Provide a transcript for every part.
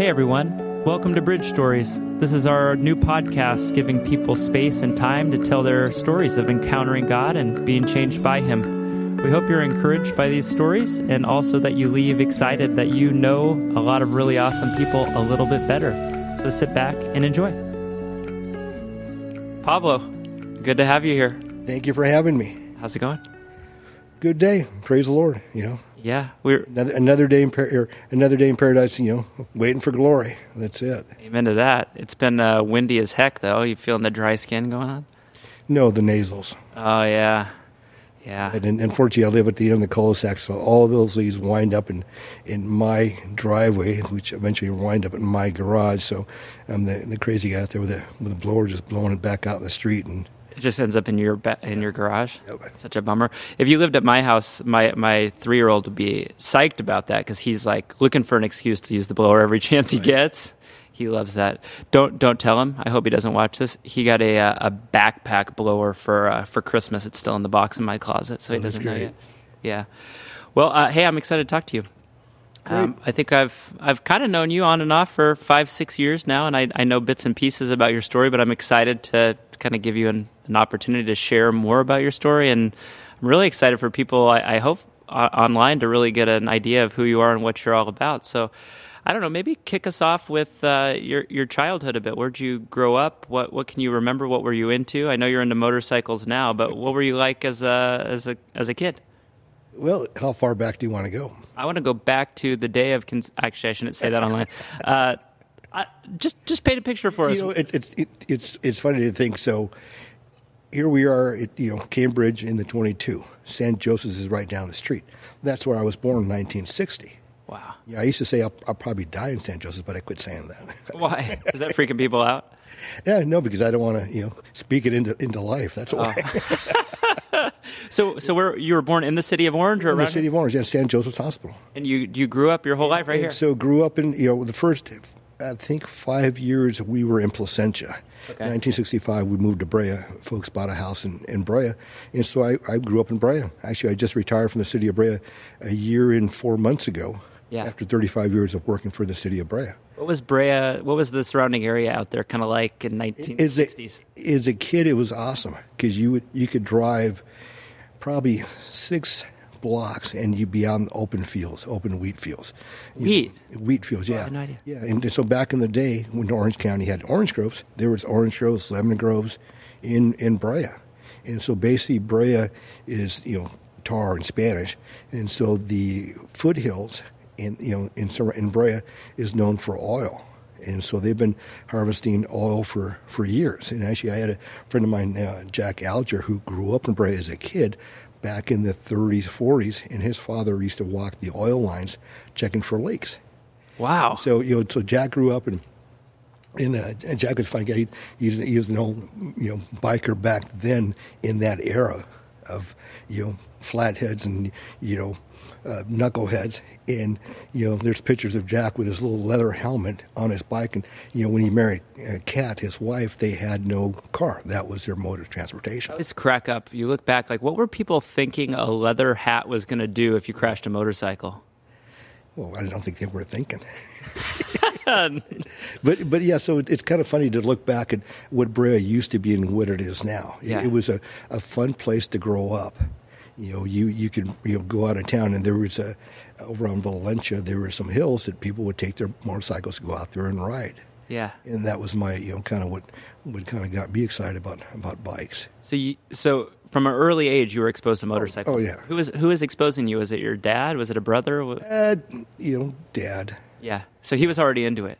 Hey everyone, welcome to Bridge Stories. This is our new podcast giving people space and time to tell their stories of encountering God and being changed by Him. We hope you're encouraged by these stories and also that you leave excited that you know a lot of really awesome people a little bit better. So sit back and enjoy. Pablo, good to have you here. Thank you for having me. How's it going? Good day. Praise the Lord. You know, Yeah, we're another another day in par- another day in paradise. You know, waiting for glory. That's it. amen to that. It's been uh, windy as heck though. You feeling the dry skin going on? No, the nasals. Oh yeah, yeah. And un- unfortunately, I live at the end of the cul-de-sac, so all of those leaves wind up in, in my driveway, which eventually wind up in my garage. So I'm the, the crazy guy out there with a with a blower just blowing it back out in the street. And It just ends up in your ba- in your garage. Yep. Such a bummer. If you lived at my house, my my three year old would be psyched about that because he's like looking for an excuse to use the blower every chance he gets. He loves that. Don't don't tell him. I hope he doesn't watch this. He got a uh, a backpack blower for uh, for Christmas. It's still in the box in my closet, so he Oh, that's doesn't know yet. Yeah. Well, uh, hey, I'm excited to talk to you. Um, I think I've I've kind of known you on and off for five six years now, and I I know bits and pieces about your story. But I'm excited to kind of give you an, an opportunity to share more about your story, and I'm really excited for people. I, I hope uh, online to really get an idea of who you are and what you're all about. So. I don't know. Maybe kick us off with uh, your your childhood a bit. Where'd you grow up? What what can you remember? What were you into? I know you're into motorcycles now, but what were you like as a as a as a kid? well, how far back do you want to go? I want to go back to the day of. Cons- Actually, I shouldn't say that online. Uh, I, just just paint a picture for us. You know, it, it's it, it's it's funny to think. So here we are at you know Cambridge in the 22. St. Joseph's is right down the street. That's where I was born in 1960. wow. Yeah, I used to say I'll, I'll probably die in St. Joseph, but I quit saying that. Why is that freaking people out? yeah, no, because I don't want to you know speak it into into life. That's why. Oh. So so where you were born in the city of Orange or in the city of Orange, yeah, San Joseph's Hospital. and you you grew up your whole life right And here. So grew up in you know the first I think five years we were in Placentia. Okay. 1965 we moved to Brea. Folks bought a house in, in Brea, and so I, I grew up in Brea. Actually, I just retired from the city of Brea a year and four months ago. Yeah. After 35 years of working for the city of Brea. What was Brea? What was the surrounding area out there kind of like in As a, 1960s? as a kid, it was awesome because you would you could drive probably six blocks and you'd be on open fields, open wheat fields. You- Wheat? wheat fields, yeah. had no idea. Yeah, and so back in the day when Orange County had orange groves, there was orange groves, lemon groves in in Brea, and so basically Brea is you know tar in Spanish, and so the foothills in you know in in Brea is known for oil. And so they've been harvesting oil for, for years. And actually, I had a friend of mine, uh, Jack Alger, who grew up in Brea as a kid back in the 30s, 40s, and his father used to walk the oil lines checking for leaks. Wow. So you know, so Jack grew up and. And, uh, and Jack was a funny guy. He, he's, he was an old, you know, biker back then in that era of, you know, flatheads and, you know, uh, knuckleheads. And, you know, there's pictures of Jack with his little leather helmet on his bike. And, you know, when he married uh, Kat, his wife, they had no car. That was their mode of transportation. always crack up. You look back, like, what were people thinking a leather hat was going to do if you crashed a motorcycle? Well, I don't think they were thinking. but but yeah, so it, it's kind of funny to look back at what Brea used to be and what it is now. It- Yeah. It, was a, a fun place to grow up. You know, you you could you know go out of town and there was a over on Valencia there were some hills that people would take their motorcycles to go out there and ride. Yeah. And that was my you know kind of what what kind of got me excited about about bikes. So you so from an early age you were exposed to motorcycles. oh, yeah. Who was who was exposing you? Was it your dad? Was it a brother? Uh, you know, dad. Yeah. So he was already into it.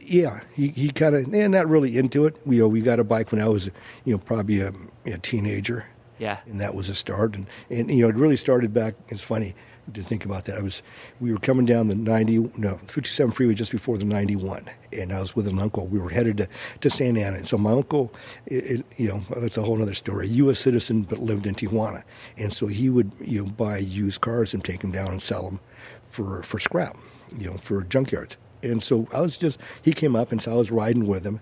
Yeah, he, he kind of, and not really into it. We, you know, we got a bike when I was, you know, probably a, a teenager. Yeah. And that was a start. And, and, you know, it really started back, it's funny to think about that. I was, we were coming down the 90, no, 57 freeway just before the 91. And I was with an uncle. We were headed to, to Santa Ana. And so my uncle, it, it, you know, that's a whole other story. A U.S. citizen, but lived in Tijuana. And so he would, you know, buy used cars and take them down and sell them for, for scrap, you know, for junkyards. And so I was just, he came up and so I was riding with him.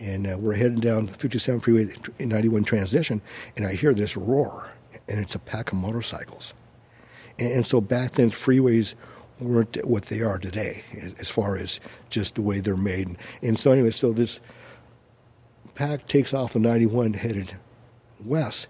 And uh, we're heading down 57 freeway in 91 transition. And I hear this roar. And it's a pack of motorcycles. And, and so back then, freeways weren't what they are today, as, far as just the way they're made. And so anyway, so this pack takes off the 91 headed west,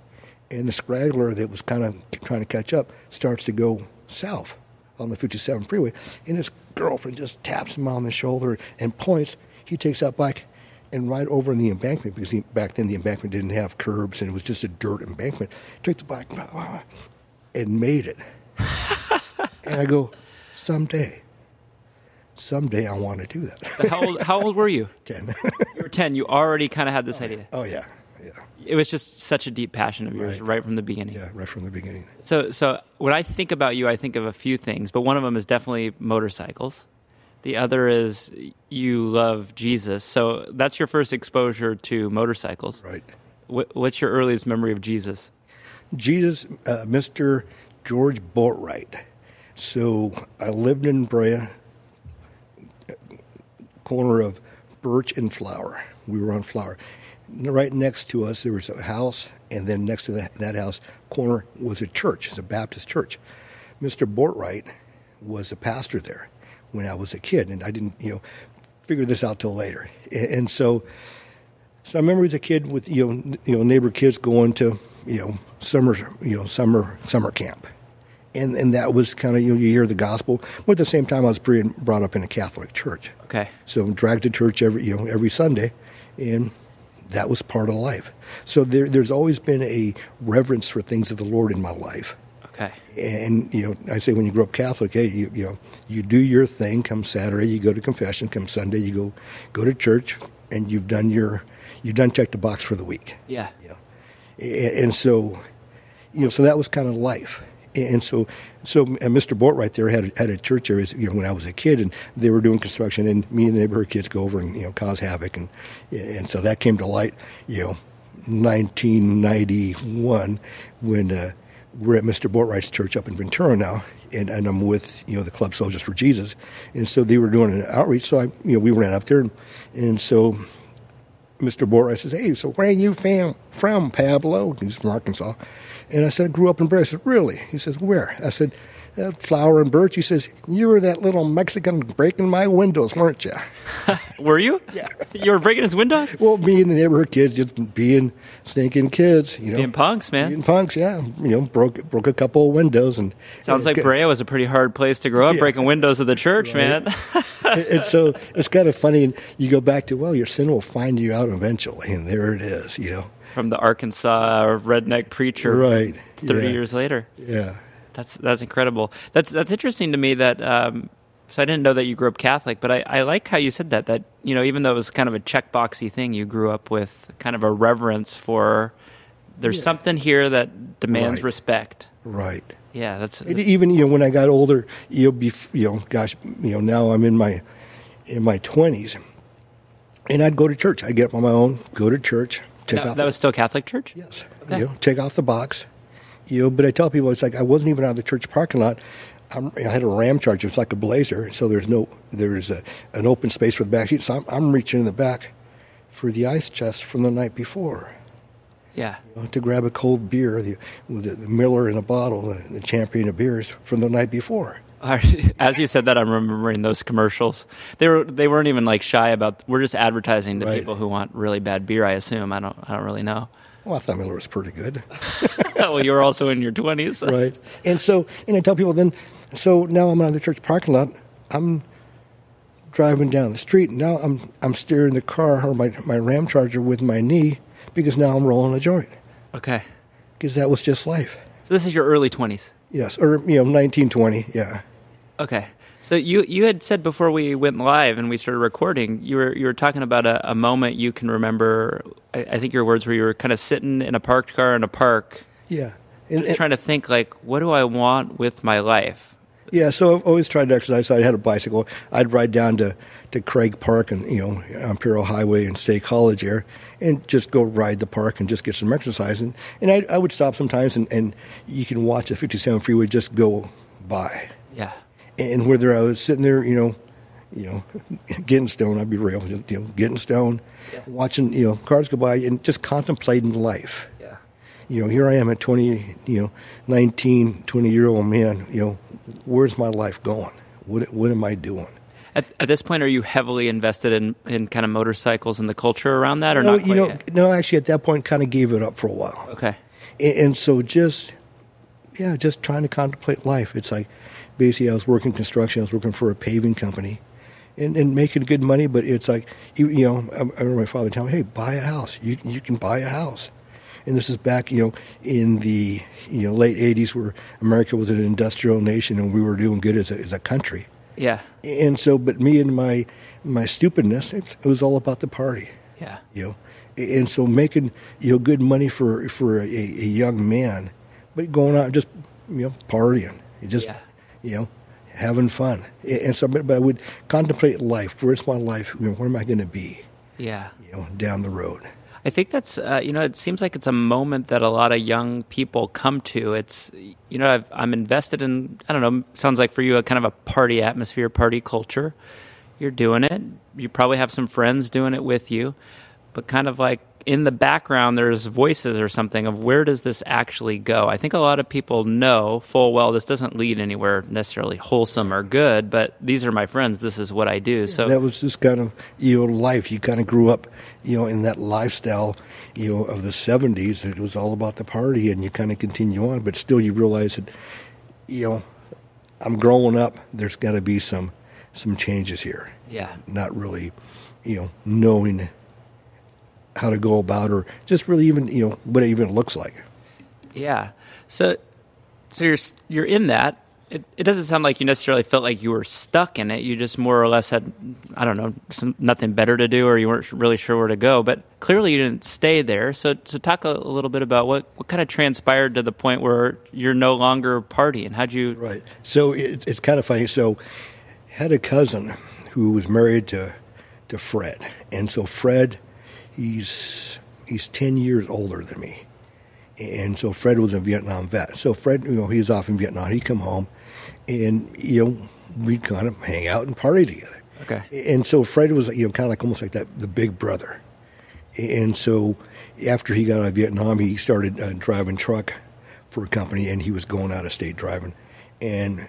and the straggler that was kind of trying to catch up starts to go south on the 57 freeway, and his girlfriend just taps him on the shoulder and points. He takes that bike and right over in the embankment because back then the embankment didn't have curbs and it was just a dirt embankment. Took the bike and made it. and I go, someday, someday I want to do that. how old? How old were you? Ten. you were ten. You already kind of had this oh, idea. Oh yeah, yeah. It was just such a deep passion of yours right. right from the beginning. Yeah, right from the beginning. So, so when I think about you, I think of a few things, but one of them is definitely motorcycles. The other is you love Jesus. So that's your first exposure to motorcycles. Right. What's your earliest memory of Jesus? Jesus, uh, Mr. George Boatwright. So I lived in Brea, corner of Birch and Flower. We were on Flower. Right next to us, there was a house, and then next to that, that house corner was a church. It's a Baptist church. Mr. Boatwright was a pastor there when I was a kid, and I didn't, you know, figure this out till later. And, and so, so I remember as a kid with you know, you know, neighbor kids going to you know summer, you know, summer summer camp, and and that was kind of you know you hear the gospel. But at the same time, I was brought up in a Catholic church. Okay. So I'm dragged to church every you know every Sunday, and that was part of life. So there, there's always been a reverence for things of the Lord in my life. Okay. And you know, I say when you grow up Catholic, hey, you, you know, you do your thing. Come Saturday, you go to confession. Come Sunday, you go go to church, and you've done your you've done check the box for the week. Yeah. You know, and, and so, you know, so that was kind of life. And so, so and Mr. Boatwright there had had a church there. You know, when I was a kid, and they were doing construction, and me and the neighborhood kids go over and you know cause havoc, and and so that came to light. You know, 1991 when. Uh, we're at Mr. Boatwright's church up in Ventura now, and, and, I'm with you know the Club Soldiers for Jesus, and so they were doing an outreach. So I, you know, we ran up there, and, and so Mr. Bortwright says, "Hey, so where are you fam- from, Pablo?" He's from Arkansas, and I said, "I grew up in Brea." I said, "Really?" He says, "Where?" I said, uh, Flower and Birch. He says, "You were that little Mexican breaking my windows, weren't you?" were you? Yeah. you were breaking his windows. Well, me and the neighborhood kids just being stinking kids, you know, being punks, man. Being punks, yeah. You know, broke broke a couple of windows and sounds like Brea was a pretty hard place to grow up, yeah. breaking windows of the church, right. man. and so it's kind of funny. And you go back to well, your sin will find you out eventually, and there it is, you know. From the Arkansas redneck preacher, right? Thirty yeah. years later, yeah. That's that's incredible. That's that's interesting to me. That um, so I didn't know that you grew up Catholic, but I, I like how you said that. That you know, even though it was kind of a checkboxy thing, you grew up with kind of a reverence for. There's yeah. something here that demands right. respect. Right. Yeah, that's, that's, even you know when I got older, you know, bef- you know, gosh, you know, now I'm in my in my twenties, and I'd go to church. I'd get up on my own, go to church. Take that, off that the, was still Catholic church. Yes. Okay. You know, take off the box, you know, but I tell people it's like I wasn't even out of the church parking lot. I'm, i had a Ramcharger. It's like a blazer, so there's no there's a, an open space for the back seat. So I'm, I'm reaching in the back for the ice chest from the night before. Yeah. You know, to grab a cold beer, the, with the, the Miller in a bottle, the, the champion of beers from the night before. As you said that, I'm remembering those commercials. They were they weren't even like shy about. We're just advertising to right. people who want really bad beer. I assume. I don't. I don't really know. Well, I thought Miller was pretty good. well, you were also in your 20s. right. And so, and I tell people then, so now I'm on the church parking lot. I'm driving down the street. And now I'm I'm steering the car or my, my Ramcharger with my knee because now I'm rolling a joint. Okay. Because that was just life. So this is your early 20s? Yes. Or, you know, 1920. Yeah. Okay. So you you had said before we went live and we started recording, you were you were talking about a, a moment you can remember. I, I, think your words were you were kind of sitting in a parked car in a park. Yeah, and, just and, trying to think like, what do I want with my life? Yeah, so I've always tried to exercise. I had a bicycle. I'd ride down to, to Craig Park and you know Imperial Highway and State College here, and just go ride the park and just get some exercise. And, and I, I would stop sometimes, and, and you can watch the 57 freeway just go by. Yeah and whether I was sitting there, you know, you know, getting stoned, I'd be real, you know, getting stoned, yeah. watching, you know, cars go by and just contemplating life. Yeah. You know, here I am at 20, you know, 19, 20 year old man, you know, where's my life going? What what am I doing? At, at this point, are you heavily invested in, in kind of motorcycles and the culture around that, or no, not? you know, yet? no. Actually, at that point, kind of gave it up for a while. Okay. And, and so just, yeah, just trying to contemplate life. It's like basically I was working construction, I was working for a paving company and, and making good money, but it's like, you, you know, I, I remember my father telling me, hey, buy a house. You, you can buy a house. And this is back, you know, in the you know late '80s, where America was an industrial nation and we were doing good as a, as a country. Yeah. And so, but me and my my stupidness, it, it was all about the party Yeah. you know and so making you know good money for for a, a young man but going out just you know partying just Yeah. You know having fun and so but i would contemplate life where's my life where am i going to be Yeah. you know down the road I think that's uh, you know it seems like it's a moment that a lot of young people come to. It's you know I've, I'm invested in I don't know sounds like for you a kind of a party atmosphere, party culture. You're doing it. You probably have some friends doing it with you, but kind of like in the background there's voices or something of where does this actually go. I think a lot of people know full well this doesn't lead anywhere necessarily wholesome or good, but these are my friends. This is what I do. So that was just kind of you know life you kind of grew up you know in that lifestyle you know of the 70s it was all about the party and you kind of continue on but still you realize that you know i'm growing up there's got to be some some changes here yeah, not really you know knowing how to go about or just really even you know what it even looks like Yeah. So, so you're you're in that. It, it doesn't sound like you necessarily felt like you were stuck in it. You just more or less had, I don't know, some, nothing better to do, or you weren't really sure where to go. But clearly, you didn't stay there. So, so talk a, a little bit about what what kind of transpired to the point where you're no longer partying. How'd you? Right. So it, it's kind of funny. So had a cousin who was married to to Fred, and so Fred, he's he's ten years older than me, and so Fred was a Vietnam vet. So Fred, you know, he was off in Vietnam. He'd come home, and you know, we'd kind of hang out and party together. Okay. And so Fred was, you know, kind of like almost like that, the big brother. And so after he got out of Vietnam, he started uh, driving truck for a company, and he was going out of state driving. And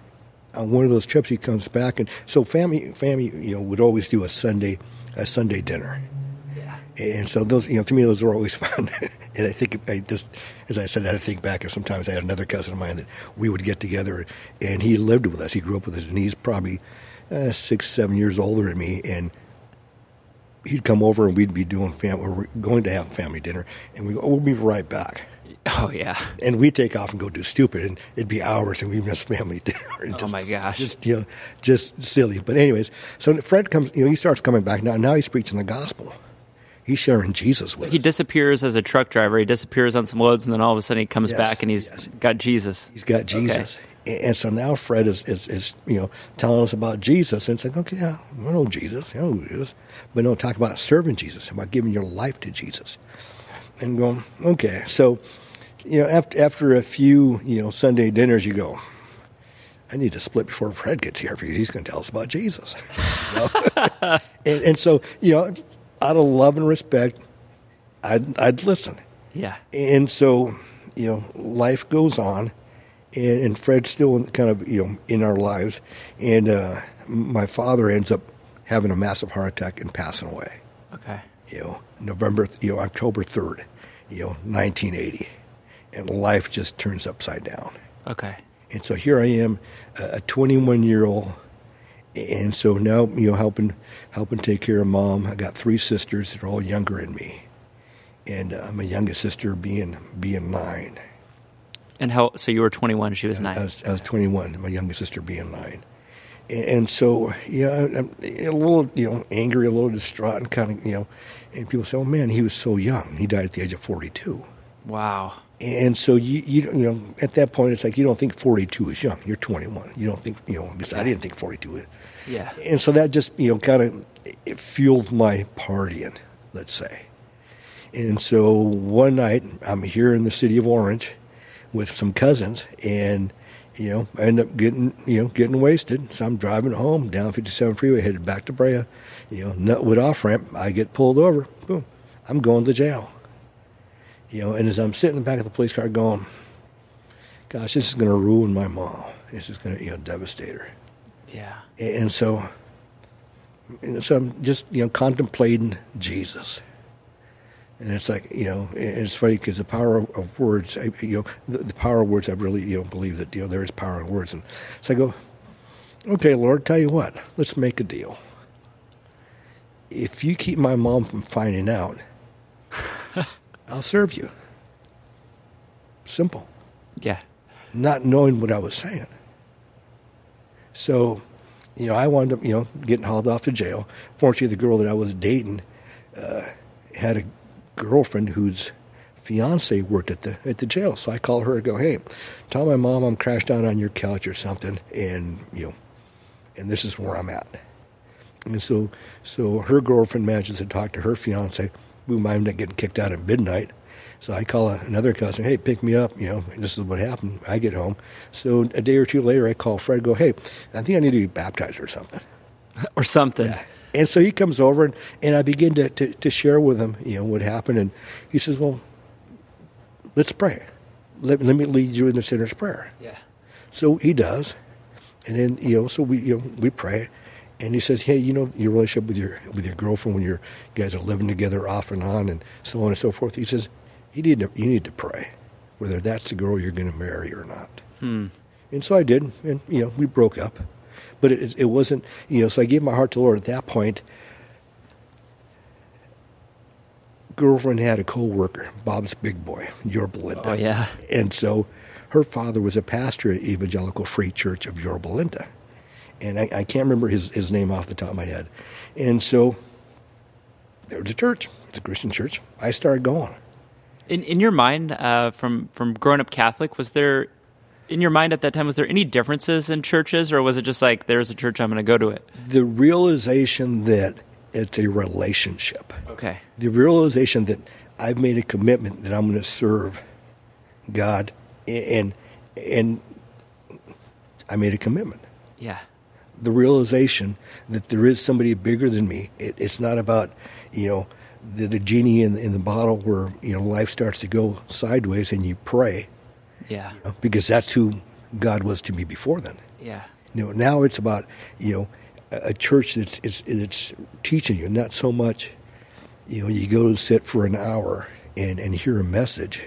on one of those trips, he comes back, and so family, family, you know, would always do a Sunday, a Sunday dinner. And so those, you know, to me, those were always fun. and I think I just, as I said, I had to think back. And sometimes I had another cousin of mine that we would get together, and he lived with us. He grew up with us, and he's probably uh, six, seven years older than me. And he'd come over, and we'd be doing family. We're going to have family dinner, and we go, oh, we'll be right back. Oh yeah. And we'd take off and go do stupid, and it'd be hours, and we'd miss family dinner. And Oh just, my gosh. Just you know, just silly. But anyways, so Fred comes. You know, he starts coming back now. Now he's preaching the gospel. He's sharing Jesus with He us. disappears as a truck driver. He disappears on some loads, and then all of a sudden he comes Yes, back and he's yes. got Jesus. He's got Jesus. And and so now Fred is, is, is, you know, telling us about Jesus. And it's like, okay, yeah, I know Jesus. I know who he is. But no, talk about serving Jesus, about giving your life to Jesus. And going, okay. So, you know, after, after a few, you know, Sunday dinners, you go, I need to split before Fred gets here because he's going to tell us about Jesus. And, and so, you know, out of love and respect, I'd, I'd listen. Yeah. And so, you know, life goes on, and, and Fred's still in, kind of, you know, in our lives. And uh, my father ends up having a massive heart attack and passing away, Okay. you know, November, you know, October 3rd, you know, 1980. And life just turns upside down. Okay. And so here I am, a 21 year old, and so now you know helping helping take care of mom. I got three sisters that are all younger than me, and uh, my youngest sister being being nine. And how? So you were 21. She was nine. I was, I was 21. My youngest sister being nine, and, and so yeah, I- I'm a little you know angry, a little distraught, and kind of you know, and people say, "Oh man, he was so young. He died at the age of 42." wow. And so you, you you know at that point it's like you don't think 42 is young. You're 21. You don't think you know. because I didn't think 42 is. Yeah. And so that just you know kind of fueled my partying, let's say. And so one night I'm here in the city of Orange with some cousins, and you know I end up getting you know getting wasted. So I'm driving home down 57 freeway, headed back to Brea. You know, Nutwood off ramp. I get pulled over. Boom. I'm going to jail. You know, and as I'm sitting in the back of the police car going, gosh, this is going to ruin my mom. This is going to, you know, devastate her. Yeah. And so, and so I'm just you know contemplating Jesus. And it's like you know, and it's funny because the power of, of words, I, you know, the, the power of words. I really you know believe that you know there is power in words. And so I go, okay, Lord, tell you what, let's make a deal. If you keep my mom from finding out, I'll serve you. Simple. Yeah. Not knowing what I was saying. So, you know, I wound up, you know, getting hauled off to jail. Fortunately, the girl that I was dating uh, had a girlfriend whose fiance worked at the at the jail. So I call her and go, "Hey, tell my mom I'm crashed down on your couch or something, and you know, and this is where I'm at." And so, so her girlfriend manages to talk to her fiance, might end getting kicked out at midnight. So I call another cousin, hey, pick me up. You know, this is what happened. I get home. So a day or two later, I call Fred, go, hey, I think I need to be baptized or something. or something. Yeah. And so he comes over and, and I begin to, to, to share with him, you know, what happened. And he says, well, let's pray. Let, let me lead you in the sinner's prayer. Yeah. So he does. And then, you know, so we, you know, we pray. And he says, hey, you know, your relationship with your, with your girlfriend when you guys are living together off and on and so on and so forth. He says, you need to, you need to pray whether that's the girl you're going to marry or not. Hmm. And so I did. And, you know, we broke up. But it, it wasn't, you know, so I gave my heart to the Lord at that point. Girlfriend had a co-worker, Bob's big boy, Yorba Linda. Oh, yeah. And so her father was a pastor at Evangelical Free Church of Yorba Linda. And I, I can't remember his, his name off the top of my head. And so there was a church. It's a Christian church. I started going. In in your mind, uh, from from growing up Catholic, was there in your mind at that time was there any differences in churches, or was it just like there's a church I'm going to go to it? The realization that it's a relationship. Okay. The realization that I've made a commitment that I'm going to serve God, and and I made a commitment. Yeah. The realization that there is somebody bigger than me. It, it's not about you know the, the genie in, in the bottle where you know life starts to go sideways and you pray Yeah. you know, because that's who God was to me before then. Yeah. You know, now it's about you know a, a church that's it's, it's teaching you, not so much. You know, you go to sit for an hour and and hear a message,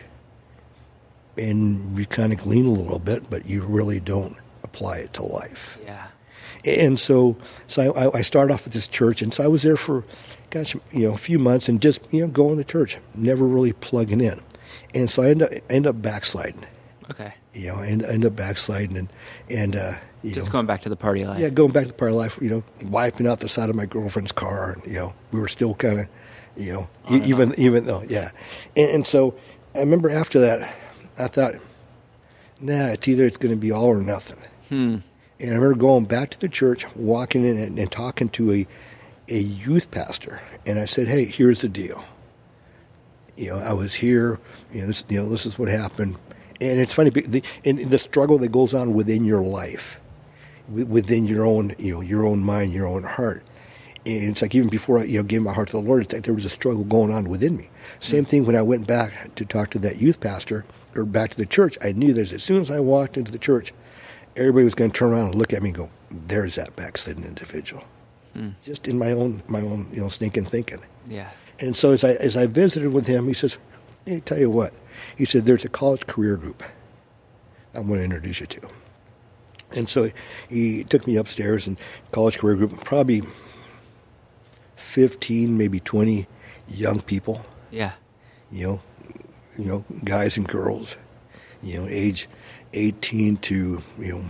and you kind of glean a little bit, but you really don't apply it to life. Yeah. And so, so I, I started off at this church, and so I was there for, gosh, you know, a few months, and just you know going to church, never really plugging in, and so I end up end up backsliding. Okay. You know, I end, end up backsliding, and and uh, you Just know, going back to the party life. yeah, going back to the party life, you know, wiping out the side of my girlfriend's car. And, you know, we were still kind of, you know, e- even even though, yeah. And, and so I remember after that, I thought, nah, it's either it's going to be all or nothing. Hmm. And I remember going back to the church, walking in and, and talking to a a youth pastor, and I said, "Hey, here's the deal. You know, I was here. You know, this, you know, this is what happened." And it's funny, the, in the struggle that goes on within your life, within your own, you know, your own mind, your own heart. And it's like even before I, you know, gave my heart to the Lord, it's like there was a struggle going on within me. Same thing when I went back to talk to that youth pastor or back to the church. I knew that as soon as I walked into the church, everybody was going to turn around and look at me and go, "There's that backslidden individual." Hmm. Just in my own, my own, you know, sneaking thinking. Yeah. And so as I as I visited with him, he says, "Hey, tell you what," he said, "There's a college career group. I'm going to introduce you to." And so he took me upstairs and college career group, probably fifteen, maybe twenty young people, Yeah. you know, you know, guys and girls, you know, age eighteen to you know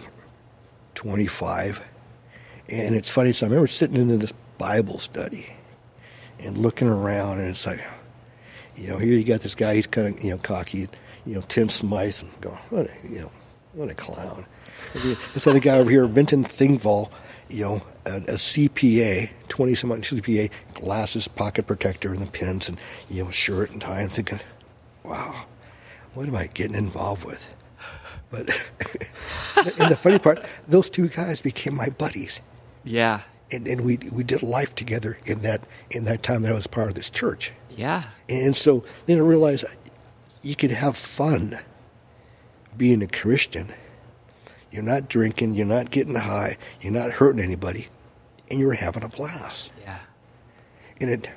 twenty five. And it's funny, so I remember sitting in this Bible study and looking around, and it's like, you know, here you got this guy, he's kind of, you know, cocky, you know, Tim Smythe, and going, what a, you know, what a clown. And This other guy over here, Vinton Thingval, you know, a, a CPA, 20 some odd CPA, glasses, pocket protector, and the pins, and, you know, shirt and tie. I'm thinking, wow, what am I getting involved with? But, and the funny part, those two guys became my buddies Yeah. and, and we we did life together in that in that time that I was part of this church. Yeah. And so then I realized you could have fun being a Christian. You're not drinking. You're not getting high. You're not hurting anybody, and you're having a blast. Yeah. And it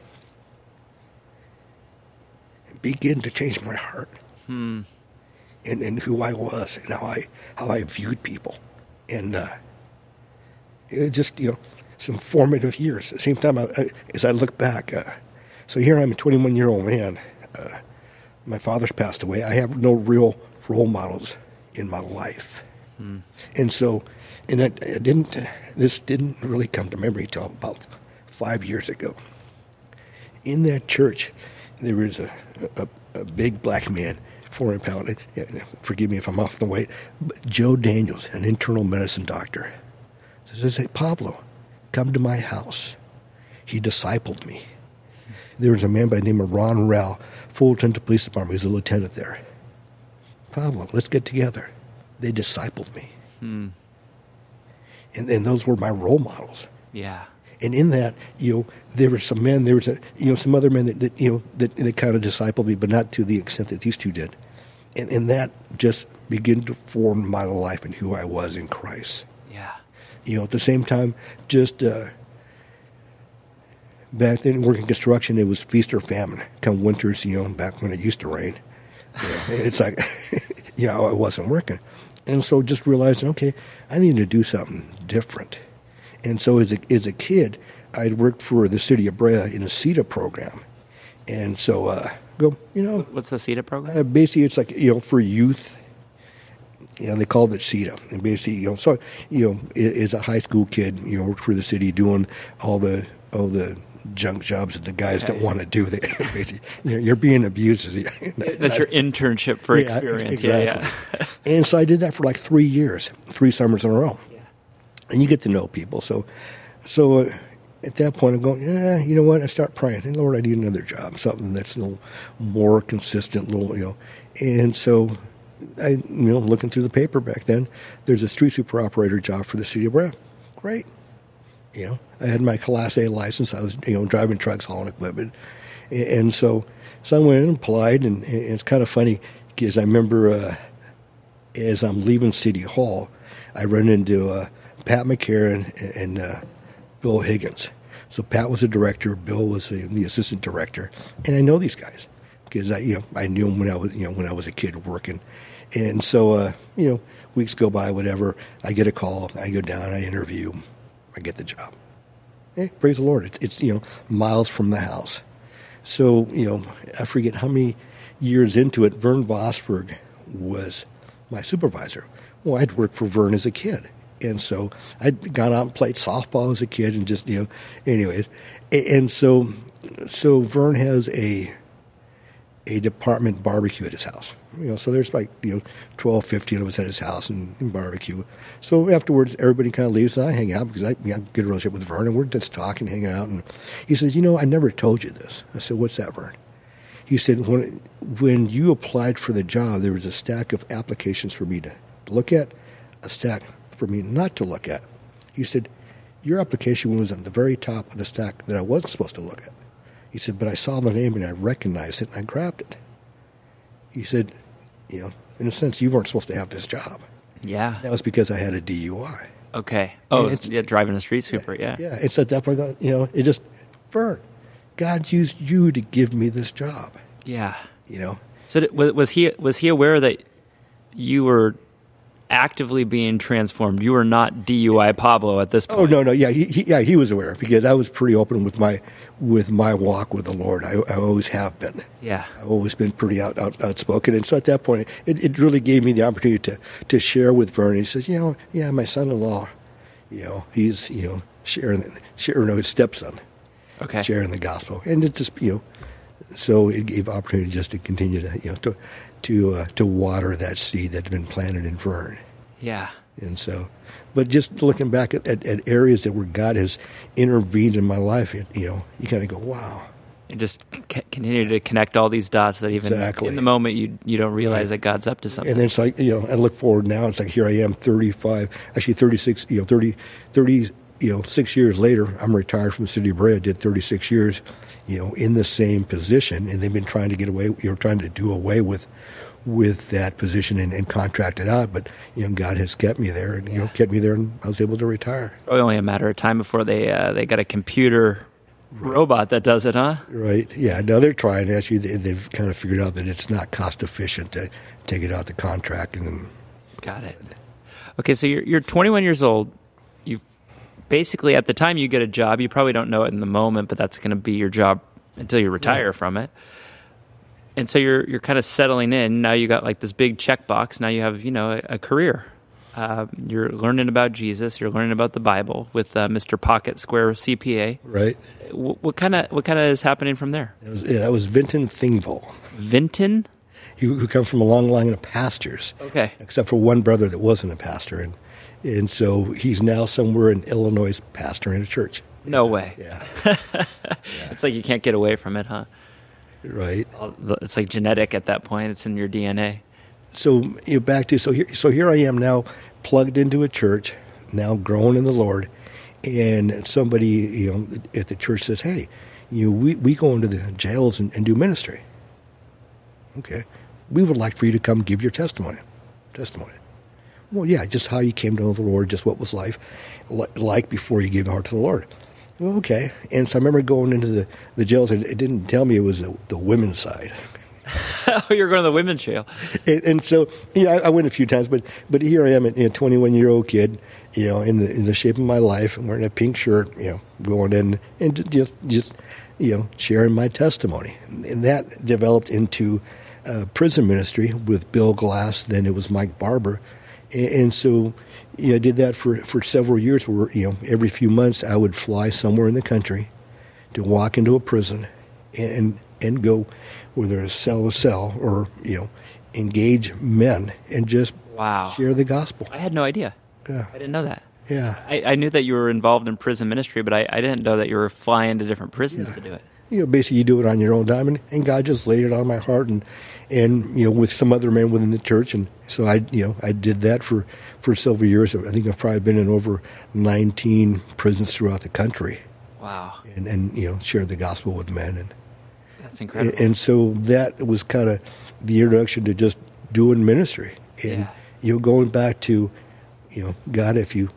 began to change my heart Hmm. And, and who I was and how I how I viewed people, and uh, it just you know some formative years. At the same time, I, I, as I look back, uh, so here I'm a 21 year old man. Uh, my father's passed away. I have no real role models in my life, and so and I, I didn't. This didn't really come to memory till about five years ago. In that church, there was a a, a big black man, 400 pound. Forgive me if I'm off the weight. But Joe Daniels, an internal medicine doctor, says, "Hey Pablo, come to my house." He discipled me. There was a man by the name of Ron Rao, Fullerton Police Department. He was a lieutenant there. Pablo, let's get together. They discipled me. Hmm. And, and those were my role models. Yeah. And in that, you know, there were some men, there was a, you know, some other men that, that you know, that, that kind of discipled me, but not to the extent that these two did. And, and that just began to form my life and who I was in Christ. Yeah. You know, at the same time, just uh, back then working construction, it was feast or famine. Come winters, you know, back when it used to rain, you know, it's like, you know, I wasn't working, and so just realizing, okay, I need to do something different. And so as a as a kid, I'd worked for the city of Brea in a CETA program, and so uh, go, you know, What's the CETA program? uh, basically, it's like you know for youth. You know, they called it CETA, and basically, you know, so you know, as a high school kid, you know, worked for the city doing all the all the junk jobs that the guys don't Okay. want to do. They, basically, you know, you're being abused. That's your internship for Yeah, experience. exactly. Yeah, yeah. and so I did that for like three years, three summers in a row yeah. and you get to know people. So, so uh, at that point, I'm going, yeah, you know what? I start praying, and Lord, I need another job, something that's a little more consistent, little, you know. And so, I, you know, looking through the paper back then, there's a street sweeper operator job for the city of Brea. Great, you know. I had my Class A license. I was, you know, driving trucks, hauling equipment, and, and so, so I went and applied, and, and it's kind of funny because I remember. Uh, as I'm leaving City Hall, I run into uh, Pat McCarran and, and uh, Bill Higgins. So Pat was the director, Bill was the, the assistant director, and I know these guys because I, you know, I knew them when I was, you know, when I was a kid working, and so, uh, you know, weeks go by, whatever. I get a call, I go down, I interview, I get the job. Hey, praise the Lord! It's, it's you know miles from the house. So, you know, I forget how many years into it, Vern Vosberg was my supervisor. Well, I'd worked for Vern as a kid. And so I'd gone out and played softball as a kid and just, you know, anyways. And so, so Vern has a, a department barbecue at his house. You know, so there's like, you know, 12, 15 of us at his house and, and barbecue. So afterwards, everybody kind of leaves and I hang out because I, I have a good relationship with Vern and we're just talking, hanging out. And he says, you know, I never told you this. I said, what's that, Vern? He said, when, when you applied for the job, there was a stack of applications for me to look at, a stack for me not to look at. He said, your application was on the very top of the stack that I wasn't supposed to look at. He said, but I saw the name and I recognized it and I grabbed it. He said, you know, in a sense, you weren't supposed to have this job. Yeah. That was because I had a DUI. Okay. Oh, it's- yeah, driving a street sweeper. Yeah. Yeah, it's at that point, you know, it just, Vern, God used you to give me this job, Yeah. you know? So did, was, was he was he aware that you were actively being transformed? You were not DUI Pablo at this oh, point. Oh no, no, yeah, he, he, yeah, he was aware because I was pretty open with my with my walk with the Lord. I, I always have been. Yeah. I've always been pretty out, out, outspoken, and so at that point, it, it really gave me the opportunity to to share with Vern. He says, you know, yeah, my son-in-law, you know, he's you know sharing sharing no, his stepson, Okay. sharing the gospel, and it just you know, so it gave opportunity just to continue to you know to to uh, to water that seed that had been planted in Vern. Yeah. And so, but just looking back at, at, at areas that where God has intervened in my life, it, you know, you kind of go, wow. And just c- continue to connect all these dots that even Exactly. in the moment you you don't realize that God's up to something. And then it's like, you know, I look forward now, it's like here I am, 35, actually 36, you know, 30, 30, you know, six years later, I'm retired from the city of Brea, did 36 years, you know, in the same position. And they've been trying to get away, you know, trying to do away with, with that position and, and contracted out. But you know, God has kept me there, and you know, kept me there, and I was able to retire. Probably only a matter of time before they uh, they got a computer robot that does it, huh? Right. Yeah. Now they're trying. To actually, they, they've kind of figured out that it's not cost efficient to take it out the contract and. Got it. Okay, so you're you're 21 years old. You've basically at the time you get a job, you probably don't know it in the moment, but that's going to be your job until you retire Right. from it. And so you're you're kind of settling in. Now you got like this big checkbox. Now you have you know a, a career. Uh, you're learning about Jesus. You're learning about the Bible with uh, Mr. Pocket Square CPA. Right. Wh- What kind of what kind of is happening from there? That was, yeah, that was Vinton Thingville, Vinton. who, who come from a long line of pastors. Okay. except for one brother that wasn't a pastor, and and so he's now somewhere in Illinois, pastor in a church. No way. Yeah, It's like you can't get away from it, huh? Right. It's like genetic at that point. It's in your DNA. So you back to so here so here I am now plugged into a church, now growing in the Lord, and somebody you know at the church says, "Hey, you we we go into the jails and, and do ministry." Okay, we would like for you to come give your testimony. Testimony. Well, yeah, just how you came to know the Lord, just what was life like before you gave your heart to the Lord. Okay, and so I remember going into the the jails, and it didn't tell me it was the, the women's side. oh, you're going to the women's jail. and, and so yeah, I, I went a few times, but but here I am, a 21 year old kid, you know, in the in the shape of my life, I'm wearing a pink shirt, you know, going in and just just you know sharing my testimony, and that developed into uh, prison ministry with Bill Glass. Then it was Mike Barber, and, and so yeah, I did that for for several years. Where you know every few months I would fly somewhere in the country to walk into a prison and and go whether it's cell to cell or you know engage men and just Wow. share the gospel. I had no idea. Yeah, I didn't know that. yeah. I, I knew that you were involved in prison ministry, but I, I didn't know that you were flying to different prisons to do it. You know, basically you do it on your own time, and, and God just laid it on my heart, and and you know with some other men within the church, and so I you know I did that for for several years. I think I've probably been in over 19 prisons throughout the country, Wow. and and you know shared the gospel with men and. That's And, incredible. and so that was kind of the introduction to just doing ministry. And Yeah. you know, going back to, you know, God, if you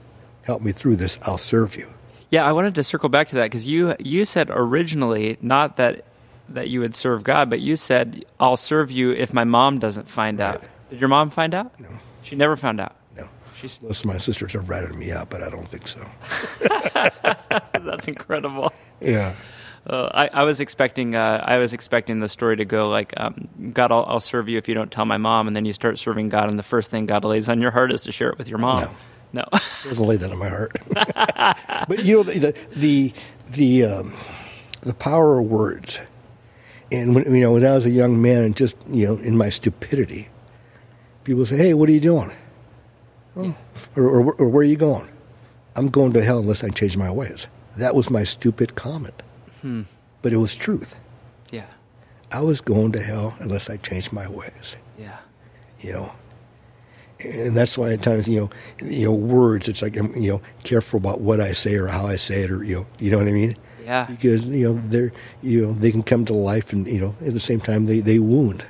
help me through this, I'll serve you. Yeah, I wanted to circle back to that because you you said originally not that that you would serve God, but you said I'll serve you if my mom doesn't find out. Did your mom find out? No. She never found out. No. She's Most of my sisters have ratted me out, but I don't think so. that's incredible. Yeah. Uh, I, I was expecting uh, I was expecting the story to go like um, God I'll, I'll serve you if you don't tell my mom and then you start serving God and the first thing God lays on your heart is to share it with your mom. No, doesn't lay that on my heart. but you know the the the the, um, the power of words, and when you know when I was a young man and just you know in my stupidity, people say, "Hey, what are you doing?" Oh. Or, or, or where are you going? I'm going to hell unless I change my ways. That was my stupid comment, but it was truth. yeah, I was going to hell unless I changed my ways yeah, you know. And that's why at times, you know, you know, words. It's like I'm, you know, careful about what I say or how I say it, or you know, you know what I mean? yeah. Because you know, they're, you know, they can come to life, and you know, at the same time, they they wound.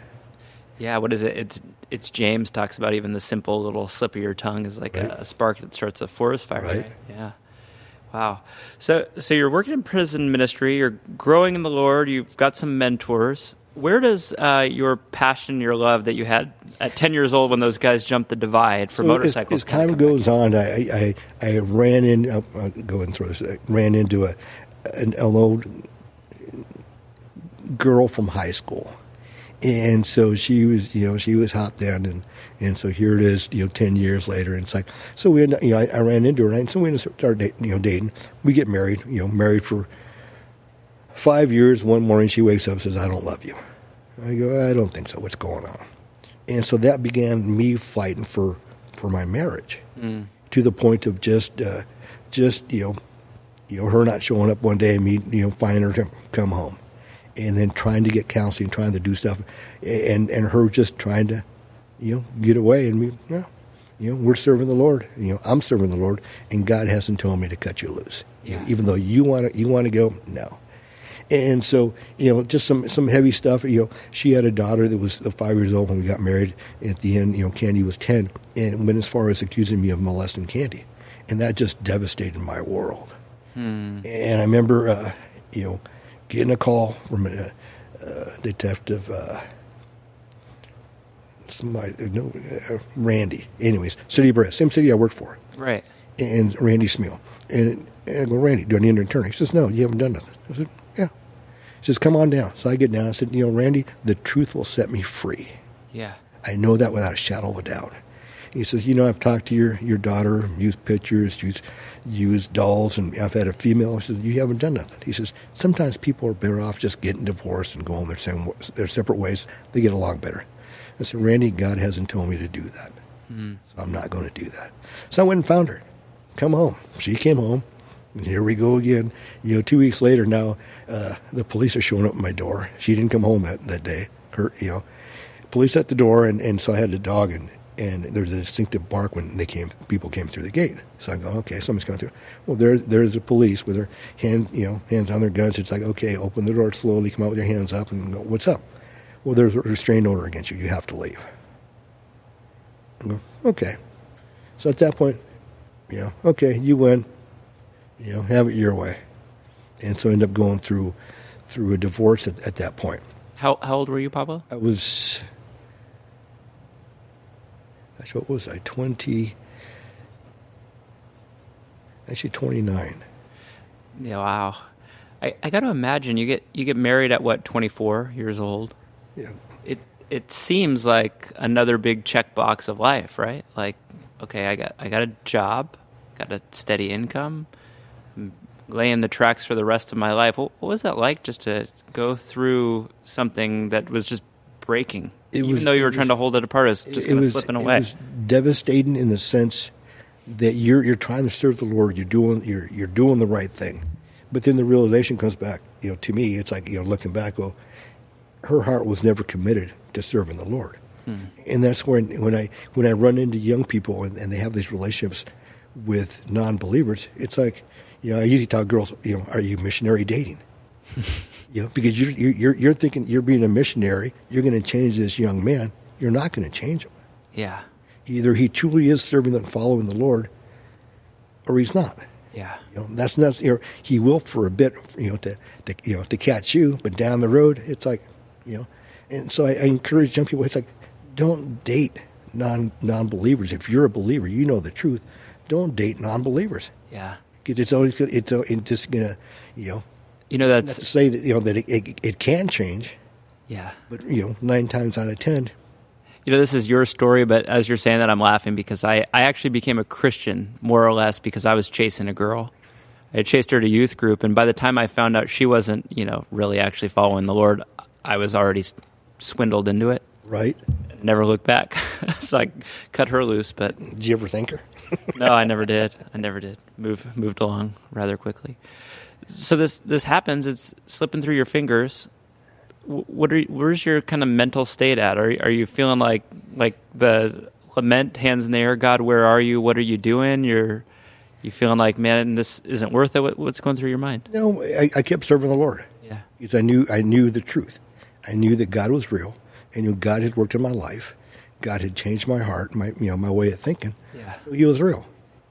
Yeah, what is it? It's it's James talks about even the simple little slip of your tongue is like Right. a, a spark that starts a forest fire. Right. Right. Yeah. Wow. So so you're working in prison ministry. You're growing in the Lord. You've got some mentors. Where does uh, your passion, your love that you had at 10 years old when those guys jumped the divide for So motorcycles? as kinda time back? goes on, I I, I ran in. I'll, I'll go and throw this. I ran into a an, an old girl from high school, and so she was, you know, she was hot then, and and so here it is, you know, ten years later, and it's like, so we, you know, I, I ran into her, and so we started, dating, you know, dating. We get married, you know, married for five years. One morning, she wakes up and says, "I don't love you." I go, "I don't think so. What's going on?" And so that began me fighting for for my marriage, to the point of just uh, just you know, you know, her not showing up one day and me, you know, finding her to come home, and then trying to get counseling, trying to do stuff, and and her just trying to, you know, get away, and we, yeah, you know, we're serving the Lord, you know, I'm serving the Lord, and God hasn't told me to cut you loose, Yeah. even though you want to, you want to go, no, And so, you know, just some some heavy stuff. You know, she had a daughter that was five years old when we got married. At the end, you know, Candy was ten, and went as far as accusing me of molesting Candy, and that just devastated my world. Hmm. And I remember, uh, you know, getting a call from a, a detective. Uh, somebody, no, uh, Randy. Anyways, City of Brea, same city I worked for Right. and Randy Smeal. And, and I go, Randy, do I need an attorney? He says, no, you haven't done nothing. I said, says, come on down. So I get down. I said, you know, Randy, the truth will set me free. Yeah. I know that without a shadow of a doubt. He says, you know, I've talked to your, your daughter, used pictures, used, used dolls, and I've had a female. I said, you haven't done nothing. He says, sometimes people are better off just getting divorced and going their, same, their separate ways. They get along better. I said, Randy, God hasn't told me to do that. Hmm. So I'm not going to do that. So I went and found her. Come home. She came home. And here we go again. You know, two weeks later now, uh, the police are showing up at my door. She didn't come home that, that day. Her, you know, police at the door, and, and so I had the dog, and, and there's a distinctive bark when they came, people came through the gate. So I go, okay, someone's coming through. Well, there's there's the police with their hand, you know, hands on their guns. It's like, okay, open the door slowly, come out with your hands up, and go, what's up? Well, there's a restraint order against you. You have to leave. I go, okay. So at that point, you know, okay, you win. You know, have it your way. And so I ended up going through through a divorce at, at that point. How how old were you, Papa? I was, gosh, what was I, 20, actually 29. Yeah. Wow. I, I got to imagine you get you get married at what 24 years old. Yeah. It it seems like another big checkbox of life, right? Like, okay, I got I got a job, got a steady income, laying the tracks for the rest of my life. What, what was that like, just to go through something that was just breaking, It even was- though you were trying was- to hold it apart, it was just It kind of was- slipping It was devastating in the sense that you're you're trying to serve the Lord, you're doing you're you're doing the right thing, but then the realization comes back. You know, to me, it's like you know, looking back, well, her heart was never committed to serving the Lord, hmm. and that's when when I when I run into young people and, and they have these relationships with non-believers, it's like you know, I usually tell girls, you know, are you missionary dating? You know, because you're, you're you're thinking you're being a missionary, you're going to change this young man. You're not going to change him. yeah, Either he truly is serving and following the Lord, or he's not. yeah, You know, that's not. You know, he will for a bit. You know, to, to you know to catch you, but down the road, it's like, you know. And so I, I encourage young people. It's like, don't date non non believers. If you're a believer, you know the truth. Don't date non believers. yeah. It's always gonna, it's, it's just gonna, you know, You know not to say that you know that it, it, it can change, yeah. but you know, nine times out of ten, You know, this is your story, but as you're saying that, I'm laughing because I, I actually became a Christian more or less because I was chasing a girl. I chased her to youth group, and by the time I found out she wasn't, you know, really actually following the Lord, I was already swindled into it. right? Never looked back. so I cut her loose, but Did you ever think her? no, I never did. I never did. Move moved along rather quickly. So this this happens. It's slipping through your fingers. What are where's your kind of mental state at? Are are you feeling like like the lament, hands in the air? God, where are you? What are you doing? You're you feeling like man, this isn't worth it. What, what's going through your mind? No, I, I kept serving the Lord. Yeah, because I knew I knew the truth. I knew that God was real. I knew God had worked in my life. God had changed my heart, my you know my way of thinking. yeah, He was real.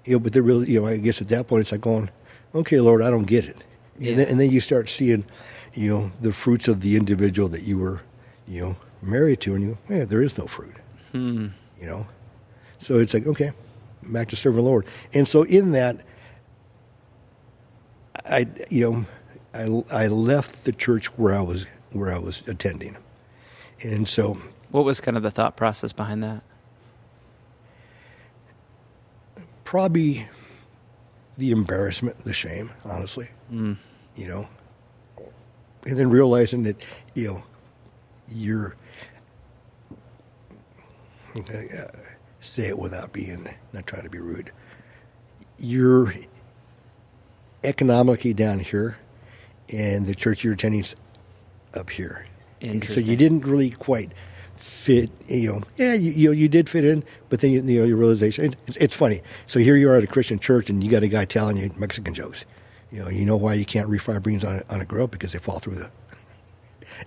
You know, but the real you know I guess at that point it's like going, okay, Lord, I don't get it. Yeah. And then and then you start seeing, you know, the fruits of the individual that you were, you know, married to, and you go, yeah, there is no fruit. Hmm. You know, so it's like okay, back to serving the Lord. And so in that, I you know, I I left the church where I was where I was attending, and so What was kind of the thought process behind that? probably the embarrassment, the shame, honestly, Mm. you know, and then realizing that you know you're uh, say it without being not trying to be rude. You're economically down here, and the church you're attending is up here. So you didn't really quite fit. You know, yeah, you you, you did fit in, but then you, you know your realization. It, it's, funny. So here you are at a Christian church, and you got a guy telling you Mexican jokes. You know, you know why you can't refry beans on a, on a grill because they fall through the.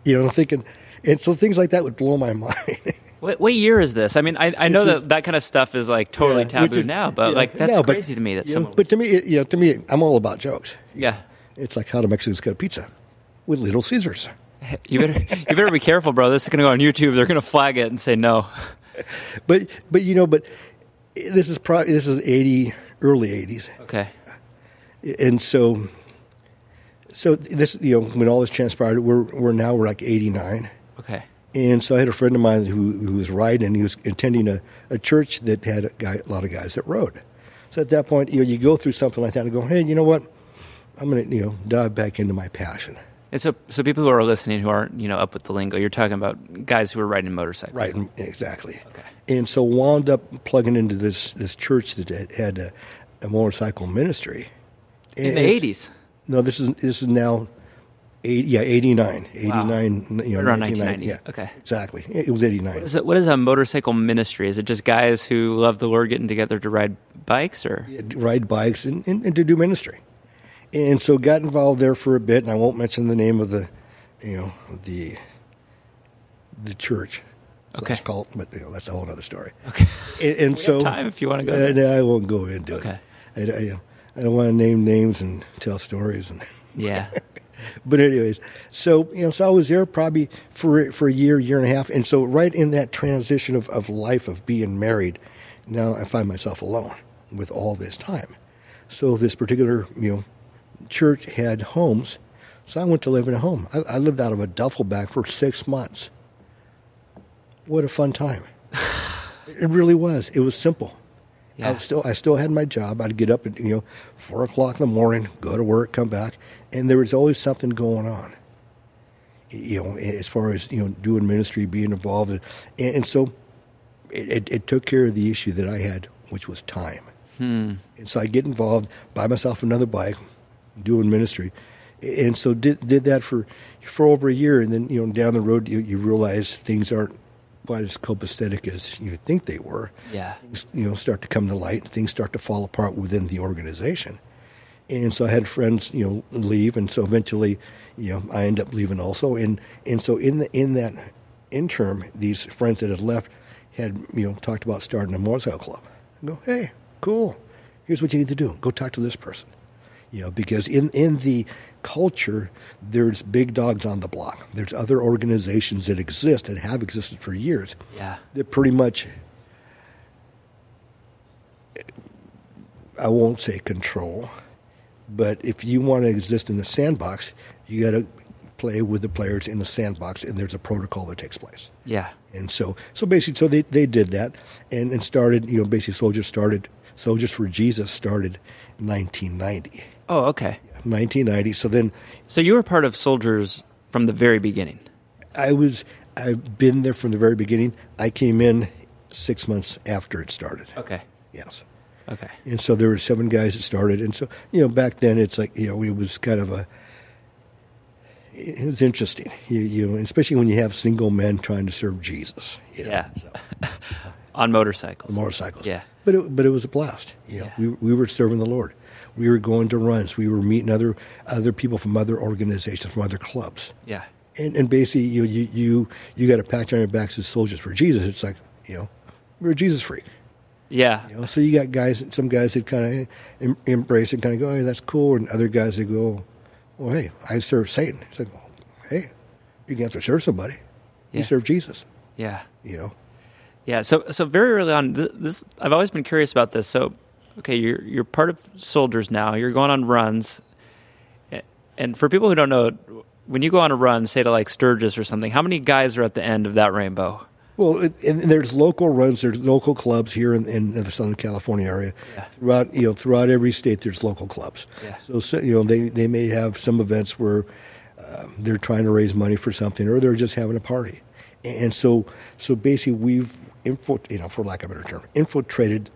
You know, I'm thinking, and so things like that would blow my mind. What, what year is this? I mean, I, I know This that is- that kind of stuff is like totally Yeah, taboo is- now, but yeah, like that's no, but, crazy to me that you know. But to me, you know, to me, I'm all about jokes. yeah, It's like how do Mexicans get a pizza with Little Caesars. you better you better be careful, bro. This is going to go on YouTube. They're going to flag it and say no. But but you know, but this is probably this is 80 early 80s, Okay. and so so this you know when all this transpired, we're we're now we're like 89. Okay. And so I had a friend of mine who, who was riding, and he was attending a, a church that had a, guy, a lot of guys that rode. So at that point, you know, you go through something like that and go, hey, you know what? I'm going to, you know, dive back into my passion. And so, so people who are listening who aren't, you know, up with the lingo, you're talking about guys who are riding motorcycles. Right, exactly. Okay. And so wound up plugging into this, this church that had, a, a motorcycle ministry. In And the 80s. No, this is this is now, eight, yeah, 89. 89, Wow. you know, Around 1990. 1990. Yeah, Okay. Exactly. It was 89. Is it, what is a motorcycle ministry? Is it just guys who love the Lord getting together to ride bikes or? ride bikes and, and, and to do ministry. And so got involved there for a bit, and I won't mention the name of the, you know, the the church. Okay. Called, but you know, that's a whole other story. Okay. And, and so have time if you want to go Uh, no, I won't go into Okay. it. I, I, I don't want to name names and tell stories. And Yeah. but anyways, so you know, so I was there probably for for a year, year and a half, and so right in that transition of, of life of being married, now I find myself alone with all this time. So this particular you know church had homes, so I went to live in a home. I, I lived out of a duffel bag for six months. What a fun time! it really was. It was simple. I Yeah. was still I still had my job. I'd get up at you know four o'clock in the morning, go to work, come back, and there was always something going on. You know, as far as you know, doing ministry, being involved, and, and so it, it, it took care of the issue that I had, which was time. Hmm. And so I get involved, buy myself another bike, doing ministry, and so did did that for for over a year, and then you know down the road you, you realize things aren't quite as copacetic as you think they were. Yeah. things, you know start to come to light. Things start to fall apart within the organization. And so i had friends you know leave. And so eventually you know i end up leaving also. And and so in the in that interim these friends that had left had you know talked about starting a motorcycle club. I go hey cool. Here's what you need to do. Go talk to this person you know because in in the culture there's big dogs on the block there's other organizations that exist and have existed for years Yeah. that pretty much I won't say control, but if you want to exist in the sandbox, you got to play with the players in the sandbox, and there's a protocol that takes place. Yeah. And so, so basically, so they, they did that, and, and started, you know, basically, Soldiers started, Soldiers for Jesus started in 1990. Oh, okay. 1990. So then So you were part of Soldiers from the very beginning. I was, I've been there from the very beginning. I came in six months after it started. Okay. Yes. Okay. And so there were seven guys that started. And so, you know, back then it's like, you know, it was kind of a, it was interesting, you, you know, especially when you have single men trying to serve Jesus. You know, Yeah. so, On motorcycles. motorcycles. Yeah. But it, but it was a blast. You know, Yeah. we, we were serving the Lord. We were going to runs. We were meeting other, other people from other organizations, from other clubs. Yeah. And, and basically, you, you, you, you got a patch on your back as soldiers for Jesus. It's like, you know, we're a Jesus freak. Yeah. You know, so you got guys, some guys that kind of em- embrace it, kind of go, "Hey, that's cool," and other guys that go, "Well, hey, I serve Satan." It's like, well, "Hey, you can have to serve somebody. You serve Jesus." Yeah. You know, Yeah. So so very early on, this, this I've always been curious about this. So, okay, you're you're part of soldiers now. You're going on runs, and for people who don't know, when you go on a run, say to like Sturgis or something, how many guys are at the end of that rainbow? well, it, and there's local runs, there's local clubs here in, in the Southern California area. Yeah. Throughout, you know, throughout every state, there's local clubs. Yeah. So, so you know, they they may have some events where uh, they're trying to raise money for something, or they're just having a party. And so, so basically, we've info, you know, for lack of a better term, infiltrated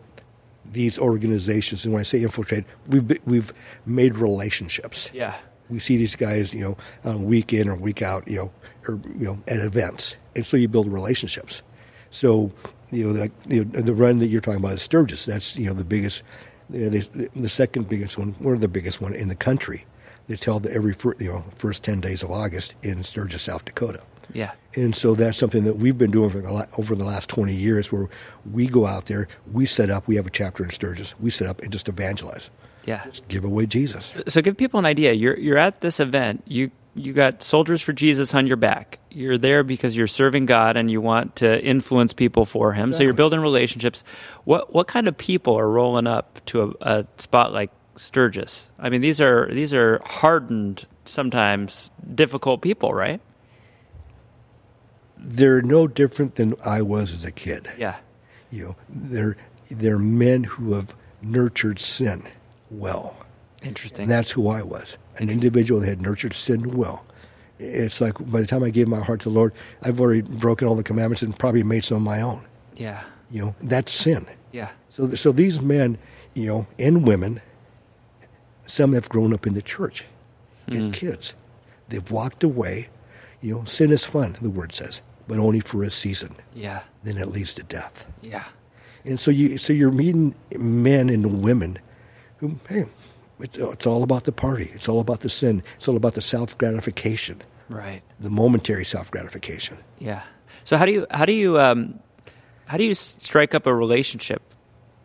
these organizations. And when I say infiltrate, we've we've made relationships. Yeah. We see these guys, you know, on a week in or week out, you know, or you know, at events, and so you build relationships. So, you know, like you know, the run that you're talking about is Sturgis. That's you know the biggest They, they, the second biggest one, or the biggest one in the country, that's held every you know first ten days of August in Sturgis, South Dakota. Yeah. And so that's something that we've been doing for the over the last 20 years where we go out there, we set up, we have a chapter in Sturgis, we set up and just evangelize. Yeah. Just give away Jesus. So give people an idea. You're you're at this event. You you got soldiers for Jesus on your back. You're there because you're serving God and you want to influence people for Him. So you're building relationships. What what kind of people are rolling up to a, a spot like Sturgis? I mean, these are these are hardened, sometimes difficult people, right? They're no different than I was as a kid. Yeah. You know, they're, they're men who have nurtured sin well. Interesting. And that's who I was an individual that had nurtured sin well. It's like by the time I gave my heart to the Lord, I've already broken all the commandments and probably made some of my own. yeah. You know, that's sin. Yeah. So, so these men, you know, and women, some have grown up in the church as hmm. kids. They've walked away. You know, sin is fun, the word says, but only for a season. Yeah. Then it leads to death. Yeah. And so you, so you're meeting men and women who, hey, it's, it's all about the party. It's all about the sin. It's all about the self gratification, Right. the momentary self gratification. Yeah. So how do you how do you um, how do you strike up a relationship?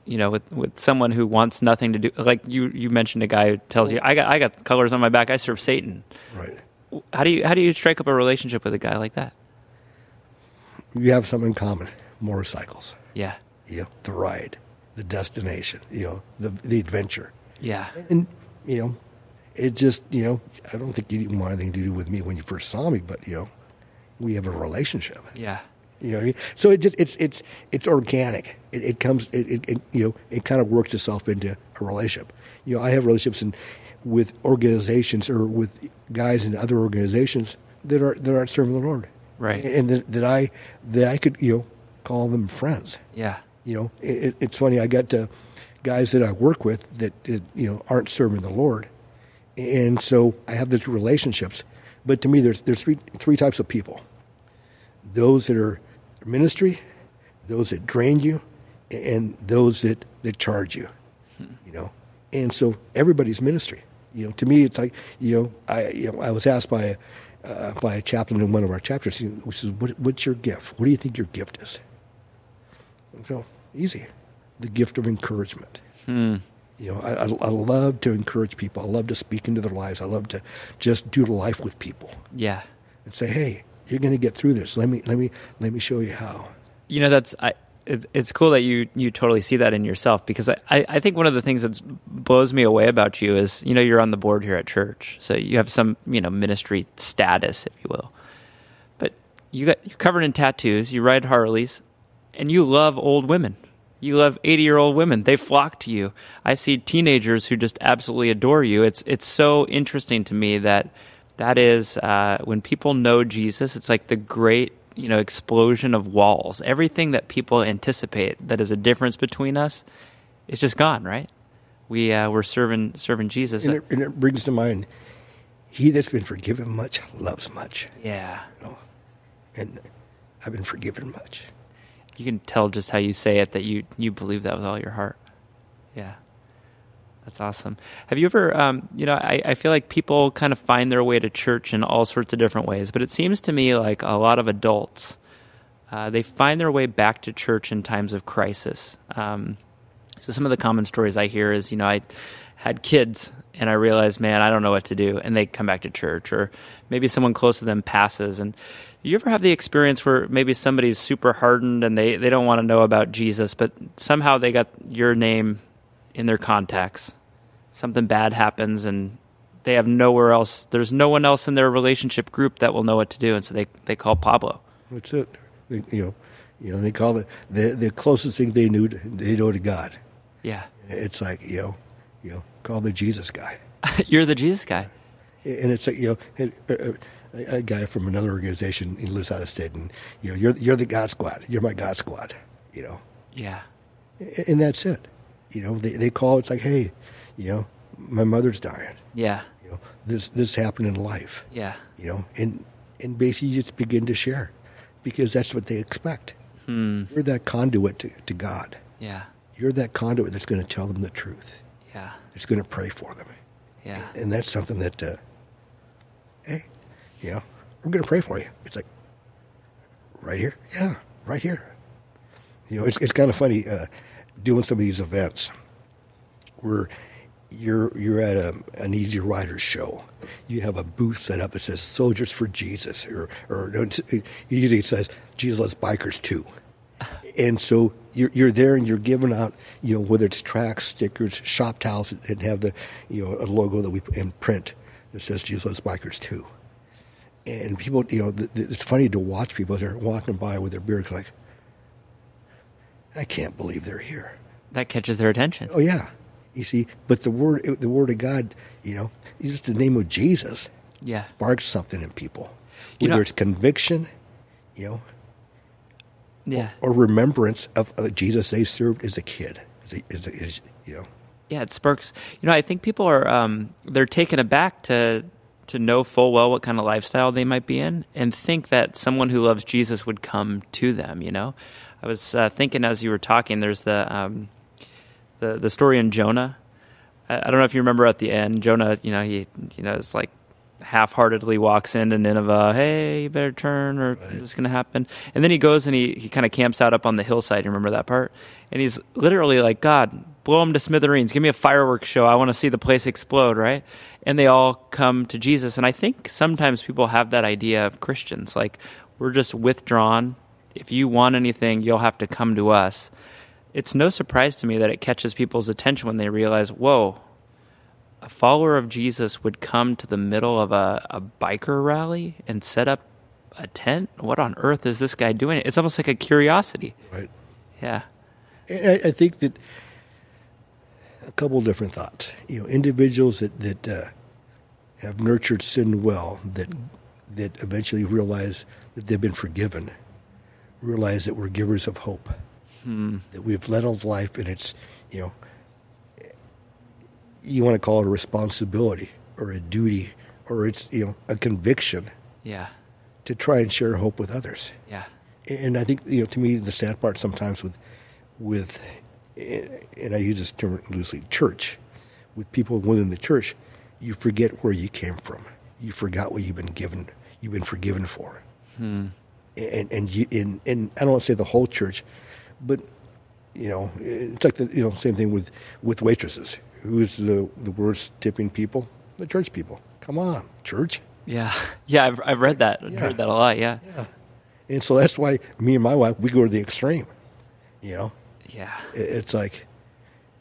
You know, with, with someone who wants nothing to do. Like you, you mentioned a guy who tells you, "I got I got colors on my back. I serve Satan." Right. How do you how do you strike up a relationship with a guy like that? You have something in common motorcycles, Yeah. you know, the ride, the destination, you know, the, the adventure. Yeah. And, you know, it just, you know, I don't think you didn't want anything to do with me when you first saw me, but, you know, we have a relationship. Yeah. You know, what I mean? so it just it's it's it's organic. It, it comes, it, it, it you know, it kind of works itself into a relationship. You know, I have relationships in, with organizations or with guys in other organizations that are that aren't serving the Lord, Right. And that, that I that I could you know call them friends. Yeah. You know, it, it- it's funny. I got to guys that I work with that, that you know aren't serving the Lord, and so I have these relationships. But to me, there's there's three three types of people: those that are ministry, those that drain you, and those that that charge you. You know, and so everybody's ministry. You know, to me, it's like you know, I you know, I was asked by a uh, by a chaplain in one of our chapters, which is, what, "What's your gift? What do you think your gift is?" And So easy, the gift of encouragement. You know, I, I, I love to encourage people. I love to speak into their lives. I love to just do life with people Yeah. and say, "Hey, you're going to get through this. Let me, let me, let me show you how." You know, that's I. It's, it's cool that you you totally see that in yourself because I, I, I think one of the things that blows me away about you is you know you're on the board here at church so you have some you know ministry status if you will. But you got you're covered in tattoos you ride Harleys and you love old women. You love 80 year old women. They flock to you. I see teenagers who just absolutely adore you. It's it's so interesting to me that that is uh, when people know Jesus it's like the great you know explosion of walls everything that people anticipate that is a difference between us is just gone right we uh, we're serving serving jesus And it, and it brings to mind, "He that's been forgiven much loves much." yeah You know? And I've been forgiven much. you can tell just how you say it that you you believe that with all your heart yeah that's awesome. Have you ever um, you know I, I feel like people kind of find their way to church in all sorts of different ways but it seems to me like a lot of adults uh, they find their way back to church in times of crisis. Um, so some of the common stories i hear is you know i had kids and i realized man i don't know what to do and they come back to church or maybe someone close to them passes. And you ever have the experience where maybe somebody's super hardened and they, they don't want to know about jesus but somehow they got your name in their contacts something bad happens and they have nowhere else there's no one else in their relationship group that will know what to do and so they, they call pablo That's it. They, you know, you know, they call it the the closest thing they knew to, they know to God. yeah It's like you know, you know, call the Jesus guy, you're the jesus guy and it's like you know, and, uh, a, a guy from another organization. He lives out of state, and you know, you're you're the God Squad. You're my God Squad. You know, yeah and that's it. You know, they they call. It's like, hey, you know, my mother's dying. yeah You know, this this happened in life. yeah You know, and and basically you just begin to share, because that's what they expect. Hmm. You're that conduit to, to God. yeah you're that conduit that's going to tell them the truth. Yeah. It's going to pray for them. Yeah. And that's something that, uh, hey, you know, we're going to pray for you. It's like, right here? Yeah, right here. You know, it's, it's kind of funny uh, doing some of these events where you're you're at a, an Easy Riders show. You have a booth set up that says "Soldiers for Jesus," or or usually it says "Jesus loves bikers too." And so you're you're there and you're giving out, you know, whether it's tracks, stickers, shop towels that have the you know a logo that we in print that says "Jesus loves bikers too." And people, you know, it's funny to watch people that are walking by with their beards like, I can't believe they're here. That catches their attention. Oh yeah, you see, but the word the word of God, you know, is just the name of Jesus Yeah. sparks something in people, You whether know- it's conviction, you know, Yeah. or remembrance of uh, Jesus they served as a kid, as, a, as, a, as you know. Yeah, it sparks. You know, I think people are um, they're taken aback to to know full well what kind of lifestyle they might be in, and think that someone who loves Jesus would come to them. You know, I was uh, thinking as you were talking. There's the um, the the story in Jonah. I, I don't know if you remember at the end, Jonah. You know, he you know it's like half-heartedly walks into Nineveh. Hey, you better turn, or this is going to happen. And then he goes and he he kind of camps out up on the hillside. You remember that part? And he's literally like, God, blow them to smithereens. Give me a fireworks show. I want to see the place explode, right? And they all come to Jesus. And I think sometimes people have that idea of Christians, like we're just withdrawn. If you want anything, you'll have to come to us. It's no surprise to me that it catches people's attention when they realize, whoa, a follower of Jesus would come to the middle of a, a biker rally and set up a tent? What on earth is this guy doing? It's almost like a curiosity. Right. Yeah. And I, I think that a couple different thoughts. You know, individuals that that uh, have nurtured sin well, that that eventually realize that they've been forgiven, realize that we're givers of hope, hmm. that we've led a life, and it's you know, you want to call it a responsibility or a duty or it's you know a conviction Yeah. to try and share hope with others. Yeah. and I think you know to me the sad part sometimes with with and I use this term loosely church. With people within the church you forget where you came from. You forgot what you've been given you've been forgiven for hmm. And and you and, and I don't want to say the whole church but you know it's like the you know same thing with with waitresses who's the the worst tipping people the church people come on church Yeah. Yeah. I've, I've read that. I've Yeah. heard that a lot. Yeah. yeah and so that's why me and my wife we go to the extreme you know Yeah. It- it's like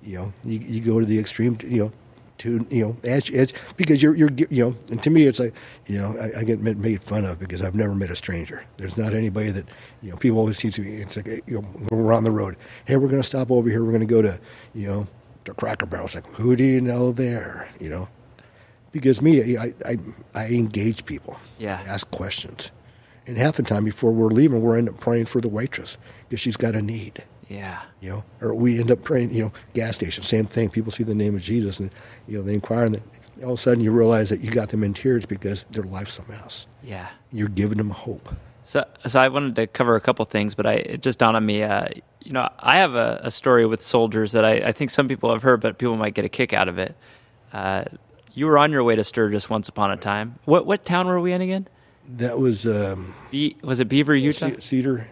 you know you, you go to the extreme you know to you know as, as because you're you're you know and to me it's like you know I, I get made fun of because I've never met a stranger. There's not anybody that you know people always seem to be it's like you know when we're on the road. Hey we're going to stop over here. We're going to go to you know to Cracker Barrel. It's like who do you know there? You know? Because me I I, I engage people. Yeah. I ask questions. And half the time before we're leaving we're end up praying for the waitress because she's got a need Yeah. you know, or we end up praying, you know, gas station, same thing. People see the name of Jesus and, you know, they inquire and then all of a sudden you realize that you got them in tears because their life's a mess. Yeah. You're giving them hope. So, so I wanted to cover a couple things, but I it just dawned on me. Uh, you know, I have a, a story with soldiers that I, I think some people have heard, but people might get a kick out of it. Uh, you were on your way to Sturgis once upon a time. What what town were we in again? That was um, Be, was it Beaver, Utah? Ce- Cedar,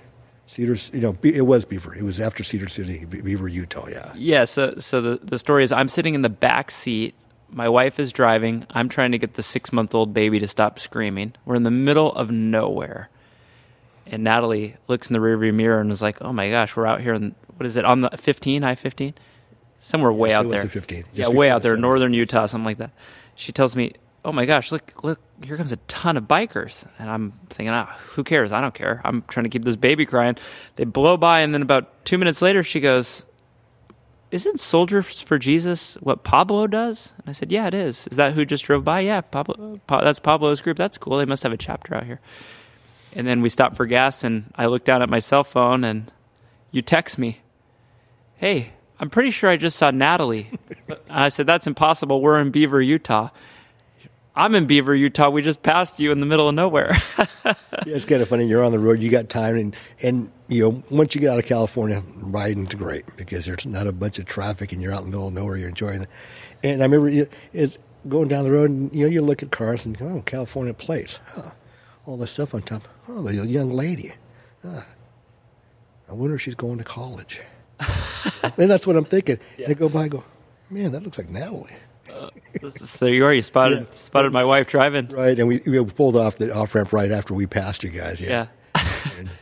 Cedar, you know, it was Beaver. It was after Cedar City, Beaver, Utah. Yeah. Yeah. So so the the story is I'm sitting in the back seat. My wife is driving. I'm trying to get the six month old baby to stop screaming. We're in the middle of nowhere. And Natalie looks in the rearview mirror and is like, "Oh my gosh, we're out here. In, what is it on the 15, I 15, somewhere way Yes, out there. the 15, yeah, way out the there, 7. northern Utah, something like that. She tells me, "Oh my gosh, look, look, here comes a ton of bikers." And I'm thinking, "Ah, who cares? I don't care. I'm trying to keep this baby crying." They blow by, and then about two minutes later, she goes, isn't Soldiers for Jesus what Pablo does? And I said, yeah, it is. Is that who just drove by? Yeah, Pablo. Pa- that's Pablo's group. That's cool. They must have a chapter out here. And then we stopped for gas, and I looked down at my cell phone, and you text me, hey, I'm pretty sure I just saw Natalie. and I said, that's impossible. We're in Beaver, Utah. I'm in Beaver, Utah. We just passed you in the middle of nowhere. yeah, it's kind of funny. You're on the road, you got time, and and you know once you get out of California, riding's great because there's not a bunch of traffic, and you're out in the middle of nowhere. You're enjoying it. And I remember you, it's going down the road, and you know you look at cars and go, oh, California plates, huh. all this stuff on top. Oh, the young lady. Huh. I wonder if she's going to college. and that's what I'm thinking. Yeah. And I go by, I go, man, that looks like Natalie. Uh, is, there you are. You spotted yeah. spotted my wife driving. Right, and we, we pulled off the off ramp right after we passed you guys. Yeah, yeah.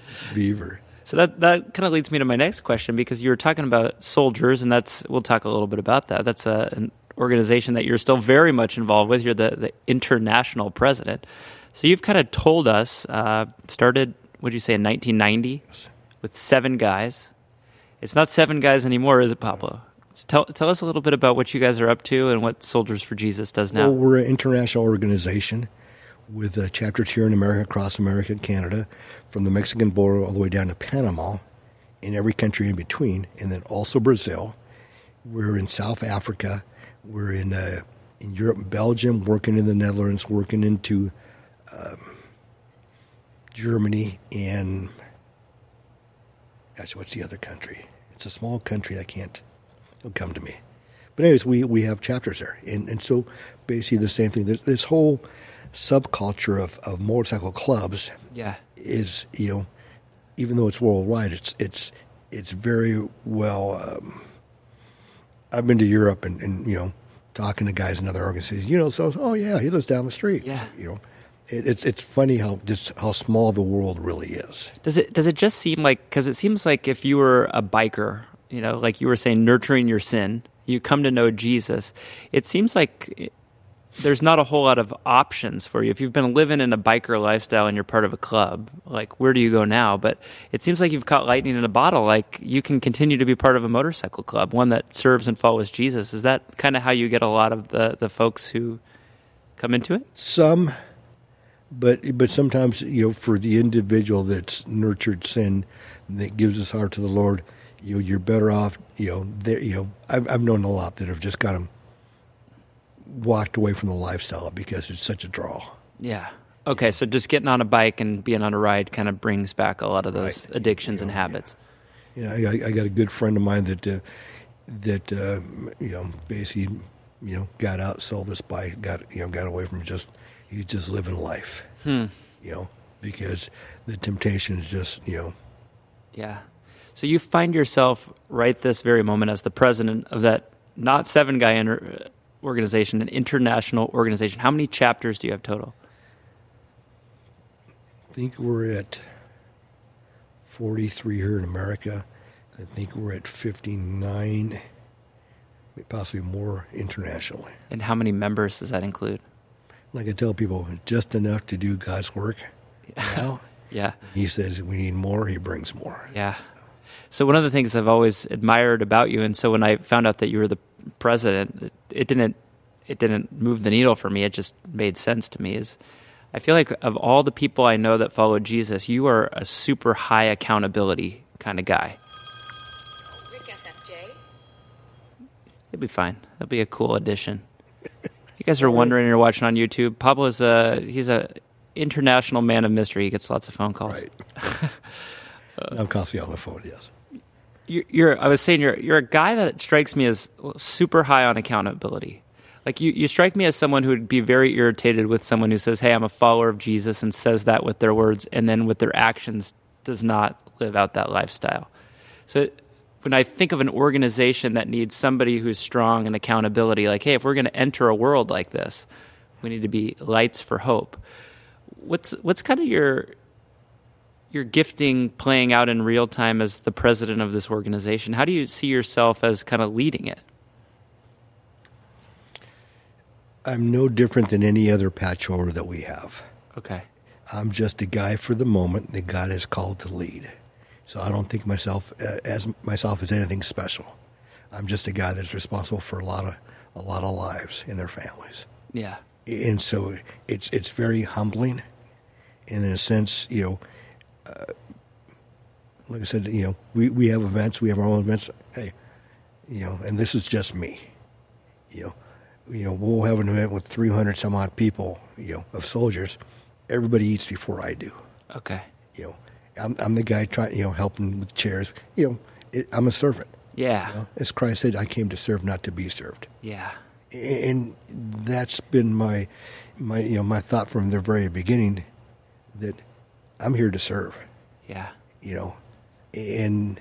Beaver. So that that kind of leads me to my next question because you were talking about soldiers, and that's we'll talk a little bit about that. That's a, an organization that you're still very much involved with. You're the the international president. So you've kind of told us uh, started. Would you say in 1990 yes. with seven guys? It's not seven guys anymore, is it, Pablo? Tell, tell us a little bit about what you guys are up to and what Soldiers for Jesus does now. Well, we're an international organization with chapters here in America, across America, Canada, from the Mexican border all the way down to Panama, in every country in between, and then also Brazil. We're in South Africa. We're in uh, in Europe, Belgium, working in the Netherlands, working into um, Germany, and gosh, what's the other country? It's a small country. I can't come to me. But anyways, we, we have chapters there. And, and so basically the same thing. This, this whole subculture of, of motorcycle clubs yeah. is, you know, even though it's worldwide, it's it's it's very well. Um, I've been to Europe and, and you know talking to guys in other organizations. You know, so oh yeah, he lives down the street. Yeah, you know, it, it's it's funny how just how small the world really is. Does it does it just seem like because it seems like if you were a biker you know, like you were saying, nurturing your sin, you come to know Jesus, it seems like there's not a whole lot of options for you. If you've been living in a biker lifestyle and you're part of a club, like where do you go now? But it seems like you've caught lightning in a bottle. Like you can continue to be part of a motorcycle club, one that serves and follows Jesus. Is that kind of how you get a lot of the, the folks who come into it? Some, but but sometimes you know for the individual that's nurtured sin that gives his heart to the Lord you you're better off. You know, there. You know, I've I've known a lot that have just got them walked away from the lifestyle because it's such a draw. Yeah. Okay, so just getting on a bike and being on a ride kind of brings back a lot of those right. addictions you know, and habits. Yeah, you know, I, I, got a good friend of mine that uh, that uh, you know basically you know got out, sold this bike, got you know got away from just he's just living life. Hmm. You know, because the temptation is just you know. Yeah. So you find yourself right this very moment as the president of that not seven guy inter- uh, organization, an international organization. How many chapters do you have total? I think we're at 43 here in America. I think we're at 59, possibly more internationally. And how many members does that include? Like I tell people, just enough to do God's work. Now, yeah. He says we need more, he brings more. Yeah. So one of the things I've always admired about you, and so when I found out that you were the president, it didn't it didn't move the needle for me. It just made sense to me. Is I feel like of all the people I know that follow Jesus, you are a super high accountability kind of guy. Rick SFJ. It'll be fine. It'll be a cool addition. you guys are wondering, you're watching on YouTube. Pablo's a he's a international man of mystery. He gets lots of phone calls. Right. I'm constantly on the phone. Yes you're, you're, I was saying you're you're a guy that strikes me as super high on accountability. Like you, you strike me as someone who would be very irritated with someone who says, "Hey, I'm a follower of Jesus," and says that with their words, and then with their actions does not live out that lifestyle. So when I think of an organization that needs somebody who's strong in accountability, like, hey, if we're going to enter a world like this, we need to be lights for hope. What's what's kind of your your gifting playing out in real time as the president of this organization. How do you see yourself as kind of leading it? I'm no different than any other patch patchover that we have. Okay. I'm just a guy for the moment that God has called to lead. So I don't think myself uh, as myself as anything special. I'm just a guy that's responsible for a lot of a lot of lives in their families. Yeah. And so it's it's very humbling, and in a sense, you know, uh, like I said, you know, we, we have events, we have our own events. Hey, you know, and this is just me. You know, you know, we'll have an event with 300 some odd people, you know, of soldiers. Everybody eats before I do. Okay. You know, I'm, I'm the guy trying, you know, helping with chairs. You know, it, I'm a servant. Yeah. You know? As Christ said, I came to serve, not to be served. Yeah. And that's been my, my, you know, my thought from the very beginning that I'm here to serve. Yeah. You know, and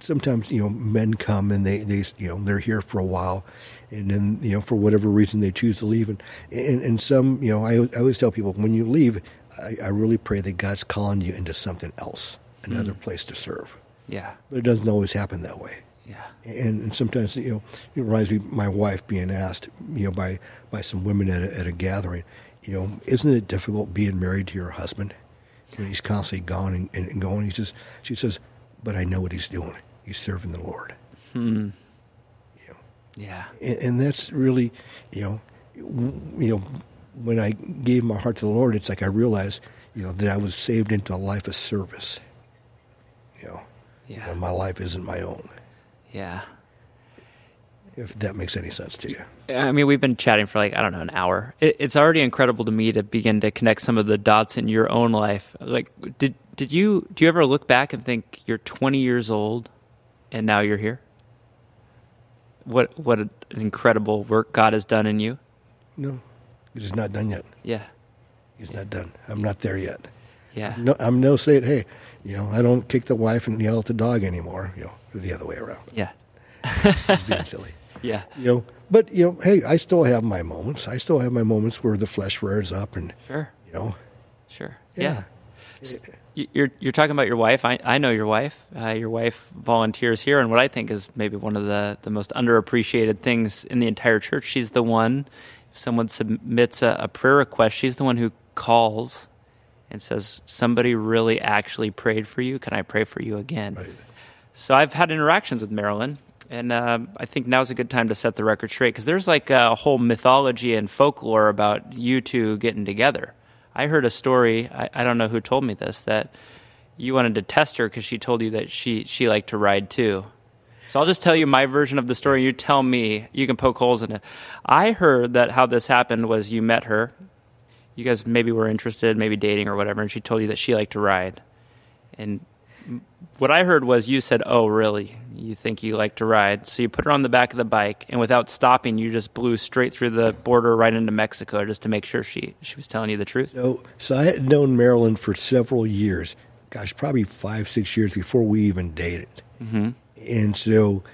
sometimes you know men come and they they you know they're here for a while and then you know for whatever reason they choose to leave and and, and some you know I, I always tell people when you leave I, I really pray that God's calling you into something else another mm. place to serve yeah but it doesn't always happen that way yeah and, and sometimes you know it reminds me my wife being asked you know by by some women at a, at a gathering you know isn't it difficult being married to your husband when he's constantly gone and, and going he says she says but I know what he's doing he's serving the Lord. Hmm. You know? Yeah. And, and, that's really, you know, you know, when I gave my heart to the Lord, it's like I realized, you know, that I was saved into a life of service. You know, yeah. And my life isn't my own. Yeah. If that makes any sense to you. I mean, we've been chatting for like I don't know an hour. It, it's already incredible to me to begin to connect some of the dots in your own life. Like, did did you do you ever look back and think you're 20 years old and now you're here? What what an incredible work God has done in you. No, He's not done yet. Yeah, He's not done. I'm not there yet. Yeah, no, I'm no saying, hey, you know, I don't kick the wife and yell at the dog anymore. You know, the other way around. Yeah, being silly. Yeah, you know, but you know, hey, I still have my moments. I still have my moments where the flesh rears up, and sure, you know, sure, yeah. yeah you're you're talking about your wife. I I know your wife. Uh, your wife volunteers here, and what I think is maybe one of the the most underappreciated things in the entire church. She's the one. If someone submits a, a prayer request, she's the one who calls and says, "Somebody really actually prayed for you. Can I pray for you again?" Right. So I've had interactions with Marilyn, and uh, I think now's a good time to set the record straight because there's like a whole mythology and folklore about you two getting together. I heard a story. I, I don't know who told me this that you wanted to test her because she told you that she she liked to ride too. So I'll just tell you my version of the story. You tell me. You can poke holes in it. I heard that how this happened was you met her. You guys maybe were interested, maybe dating or whatever, and she told you that she liked to ride. And what I heard was you said, "Oh, really? You think you like to ride?" So you put her on the back of the bike, and without stopping, you just blew straight through the border right into Mexico, just to make sure she she was telling you the truth. So, so I had known Marilyn for several years. Gosh, probably five, six years before we even dated. Mm-hmm. And so,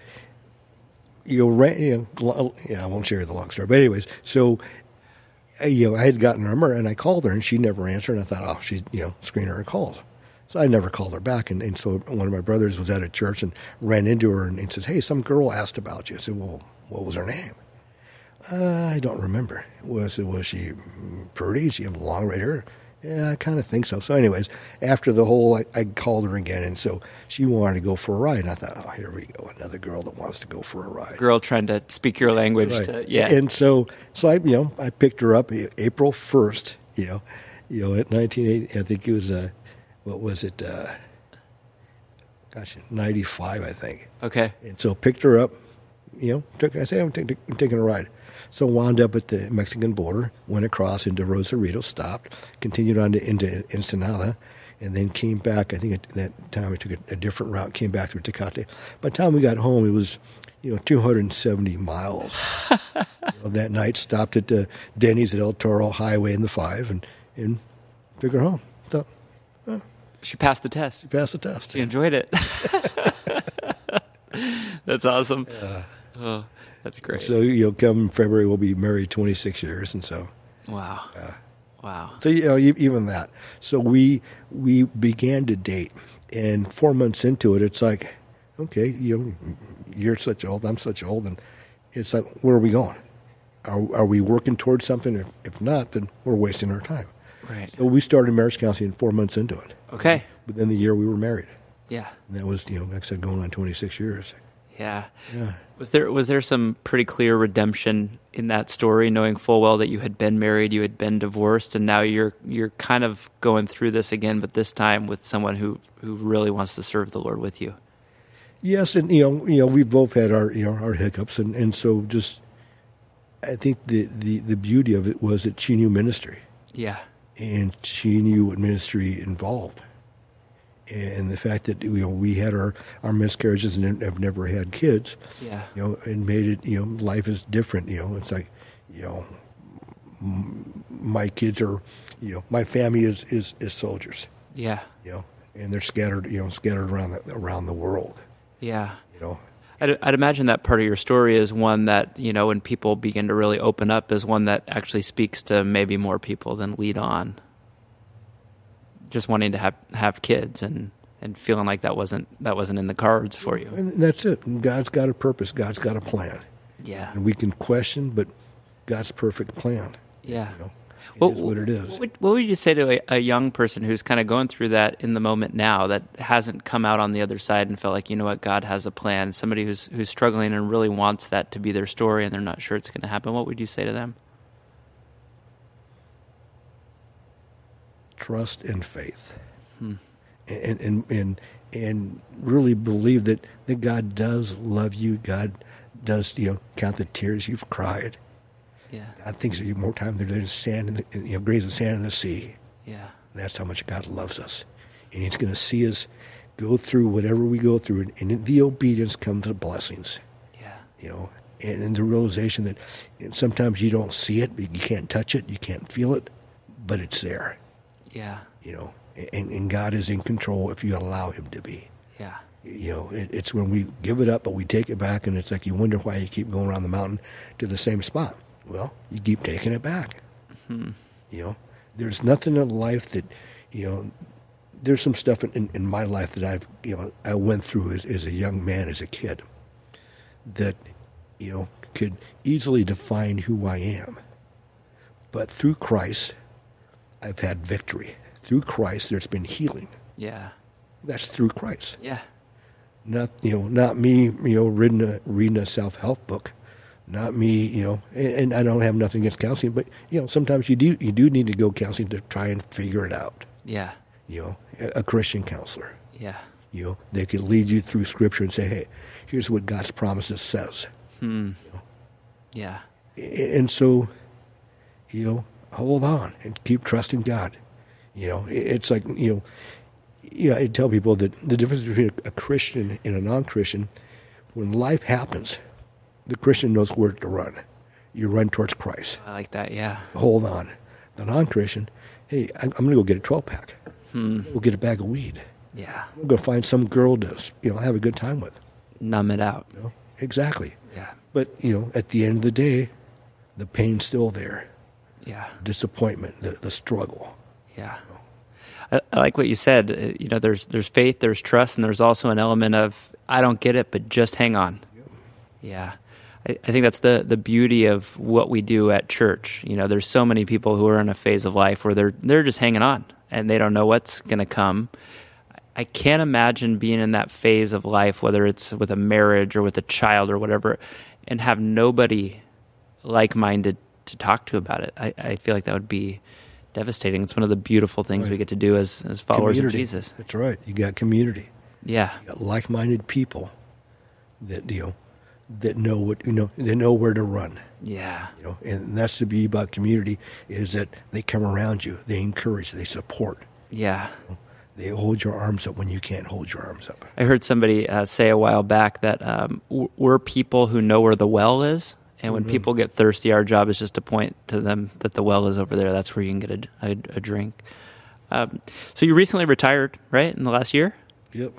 you know, you know, yeah, I won't share the long story, but anyways, so you know, I had gotten her number and I called her and she never answered. And I thought, oh, she's you know, screener her calls. So I never called her back. And, and so one of my brothers was at a church and ran into her and, and says, Hey, some girl asked about you. I said, Well, what was her name? Uh, I don't remember. Was was she pretty? She had long red hair. Yeah, I kind of think so. So, anyways, after the whole, I, I, called her again, and so she wanted to go for a ride. And I thought, oh, here we go, another girl that wants to go for a ride. Girl trying to speak your language. Right. To, yeah. And so, so I, you know, I picked her up April first. You know, you know, at 1980, I think it was uh, what was it? Uh, gosh, 95, I think. Okay. And so picked her up, you know, took, I said, I'm, t- taking a ride. So wound up at the Mexican border, went across into Rosarito, stopped, continued on to, into Ensenada, and then came back. I think at that time I took a, a different route, came back through Tecate. By the time we got home, it was, you know, 270 miles. you know, that night, stopped at the Denny's at El Toro Highway in the 5 and, and took her home. She passed the test. She passed the test. She enjoyed it. that's awesome. Yeah. Oh, that's great. So you'll come February, we'll be married 26 years, and so. Wow. Uh, wow. So you know, even that. So we we began to date, and four months into it, it's like, okay, you you're such old, I'm such old, and it's like, where are we going? Are are we working towards something? If if not, then we're wasting our time. Right. So we started marriage counseling four months into it. Okay. Within the year we were married. Yeah. And that was, you know, like I said, going on 26 years. Yeah. Yeah. Was there was there some pretty clear redemption in that story, knowing full well that you had been married, you had been divorced, and now you're you're kind of going through this again, but this time with someone who, who really wants to serve the Lord with you. Yes, and you know, you know, we've both had our you know our hiccups, and, and so just I think the, the, the beauty of it was that she knew ministry Yeah. And she knew what ministry involved. And the fact that you know we had our, our miscarriages and have never had kids, Yeah. you know, and made it you know life is different. You know, it's like you know my kids are you know my family is is, is soldiers. Yeah. You know, and they're scattered you know scattered around the, around the world. Yeah. You know, I'd, I'd imagine that part of your story is one that you know when people begin to really open up is one that actually speaks to maybe more people than lead on. Just wanting to have have kids and and feeling like that wasn't that wasn't in the cards for you. and that's it. God's got a purpose. God's got a plan, Yeah. and we can question, but God's perfect plan. Yeah. You know, What- is what it is. What would, what would you say to a, a young person who's kind of going through that in the moment now that hasn't come out on the other side and felt like you know what God has a plan? Somebody who's who's struggling and really wants that to be their story and they're not sure it's going to happen. What would you say to them? trust and faith, hmm. and, and and and really believe that that God does love you. God does you know count the tears you've cried. Yeah. God thinks you more time than there's sand in the, you know grains of sand in the sea. Yeah. That's how much God loves us, and He's going to see us go through whatever we go through, and, and in the obedience comes the blessings. Yeah. You know, and, and the realization that sometimes you don't see it, you can't touch it, you can't feel it, but it's there. Yeah. you know, and, and God is in control if you allow Him to be. Yeah. You know, it, it's when we give it up, but we take it back, and it's like you wonder why you keep going around the mountain to the same spot. Well, you keep taking it back. You know, there's nothing in life that, you know, there's some stuff in, in, in my life that I've, you know, I went through as, as a young man, as a kid, that, you know, could easily define who I am. But through Christ, I've had victory. Through Christ, there's been healing. Yeah. That's through Christ. Yeah. Not you know, not me. You know, reading a reading a self help book. Not me. You know, and, and I don't have nothing against counseling, but you know, sometimes you do you do need to go counseling to try and figure it out. Yeah. You know, a, a Christian counselor. Yeah. You know, they could lead you through Scripture and say, "Hey, here's what God's promises says." Hmm. Yeah. A- and so, you know, hold on and keep trusting God. You know, it- it's like you know, you know, I tell people that the difference between a Christian and a non-Christian, when life happens, the Christian knows where to run. You run towards Christ. I like that. Yeah. Hold on. The non-Christian, hey, I'm, I'm going to go get a 12-pack. We'll get a bag of weed. Yeah. Going to find some girl to you know have a good time with. Numb it out. You know? Exactly. Yeah. But you know, at the end of the day, the pain's still there. Yeah. disappointment, the, the struggle. Yeah. I, I like what you said. Uh, You know, there's there's faith, there's trust, and there's also an element of I don't get it, but just hang on. Yeah. I, I think that's the the beauty of what we do at church. You know, there's so many people who are in a phase of life where they're they're just hanging on and they don't know what's going to come. I can't imagine being in that phase of life, whether it's with a marriage or with a child or whatever, and have nobody like minded to talk to about it. I, I feel like that would be devastating. It's one of the beautiful things we get to do as, as followers community. of Jesus. That's right. You got community. Yeah. You got like-minded people that you know that know what you know. They know where to run. Yeah. You know, and that's the beauty about community is that they come around you, they encourage, they support, Yeah. they hold your arms up when you can't hold your arms up. I heard somebody uh, say a while back that um, we're people who know where the well is. And when people get thirsty, our job is just to point to them that the well is over there. That's where you can get a, a, a drink. Um, so you recently retired, right? In the last year, Yep.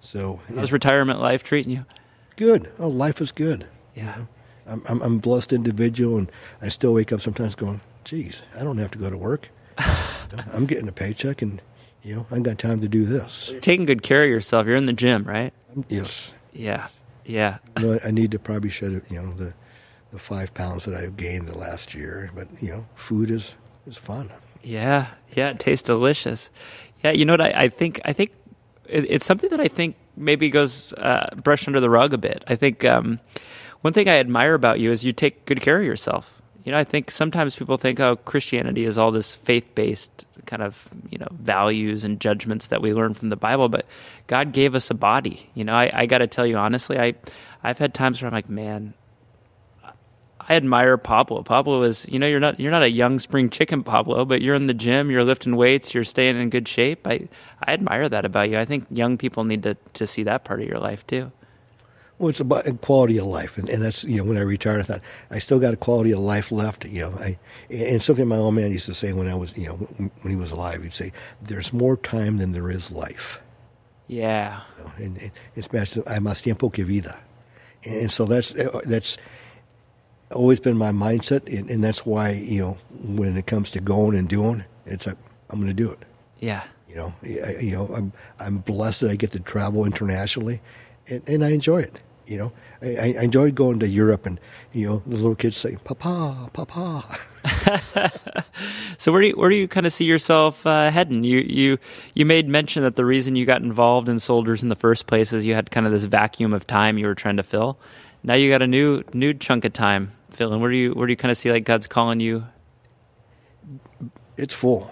So yeah, how's retirement life treating you? Good. Oh, life is good. Yeah. I'm, I'm I'm a blessed individual, and I still wake up sometimes going, "Geez, I don't have to go to work. I'm getting a paycheck, and you know, I got time to do this." You're taking good care of yourself. You're in the gym, right? Yes, Yeah. Yeah. you know, I need to probably shed, you know, the the five pounds that I've gained the last year. But you know, food is is fun. Yeah, yeah, it tastes delicious. Yeah, you know what? I, I think I think it, it's something that I think maybe goes uh, brushed under the rug a bit. I think um, one thing I admire about you is you take good care of yourself. You know, I think sometimes people think, oh, Christianity is all this faith-based kind of you know values and judgments that we learn from the Bible, but God gave us a body. You know, I, I got to tell you honestly, I I've had times where I'm like, man, I admire Pablo. Pablo is, you know, you're not you're not a young spring chicken Pablo, but you're in the gym, you're lifting weights, you're staying in good shape. I I admire that about you. I think young people need to to see that part of your life too. Well, it's about quality of life, and, and that's you know when I retired, I thought I still got a quality of life left. You know, I and something my old man used to say when I was you know when he was alive, he'd say, "There's more time than there is life." Yeah, you know, and, and it's más hay más tiempo que vida, and so that's uh, that's always been my mindset, and, and that's why you know when it comes to going and doing, it's like I'm going to do it. Yeah, you know, I, you know, I'm I'm blessed that I get to travel internationally, and, and I enjoy it. You know, I, I enjoy going to Europe and you know the little kids say "Papa, Papa." so where do you, where do you kind of see yourself uh, heading? You you you made mention that the reason you got involved in soldiers in the first place is you had kind of this vacuum of time you were trying to fill. Now you got a new new chunk of time filling. Where do you where do you kind of see like God's calling you? It's full.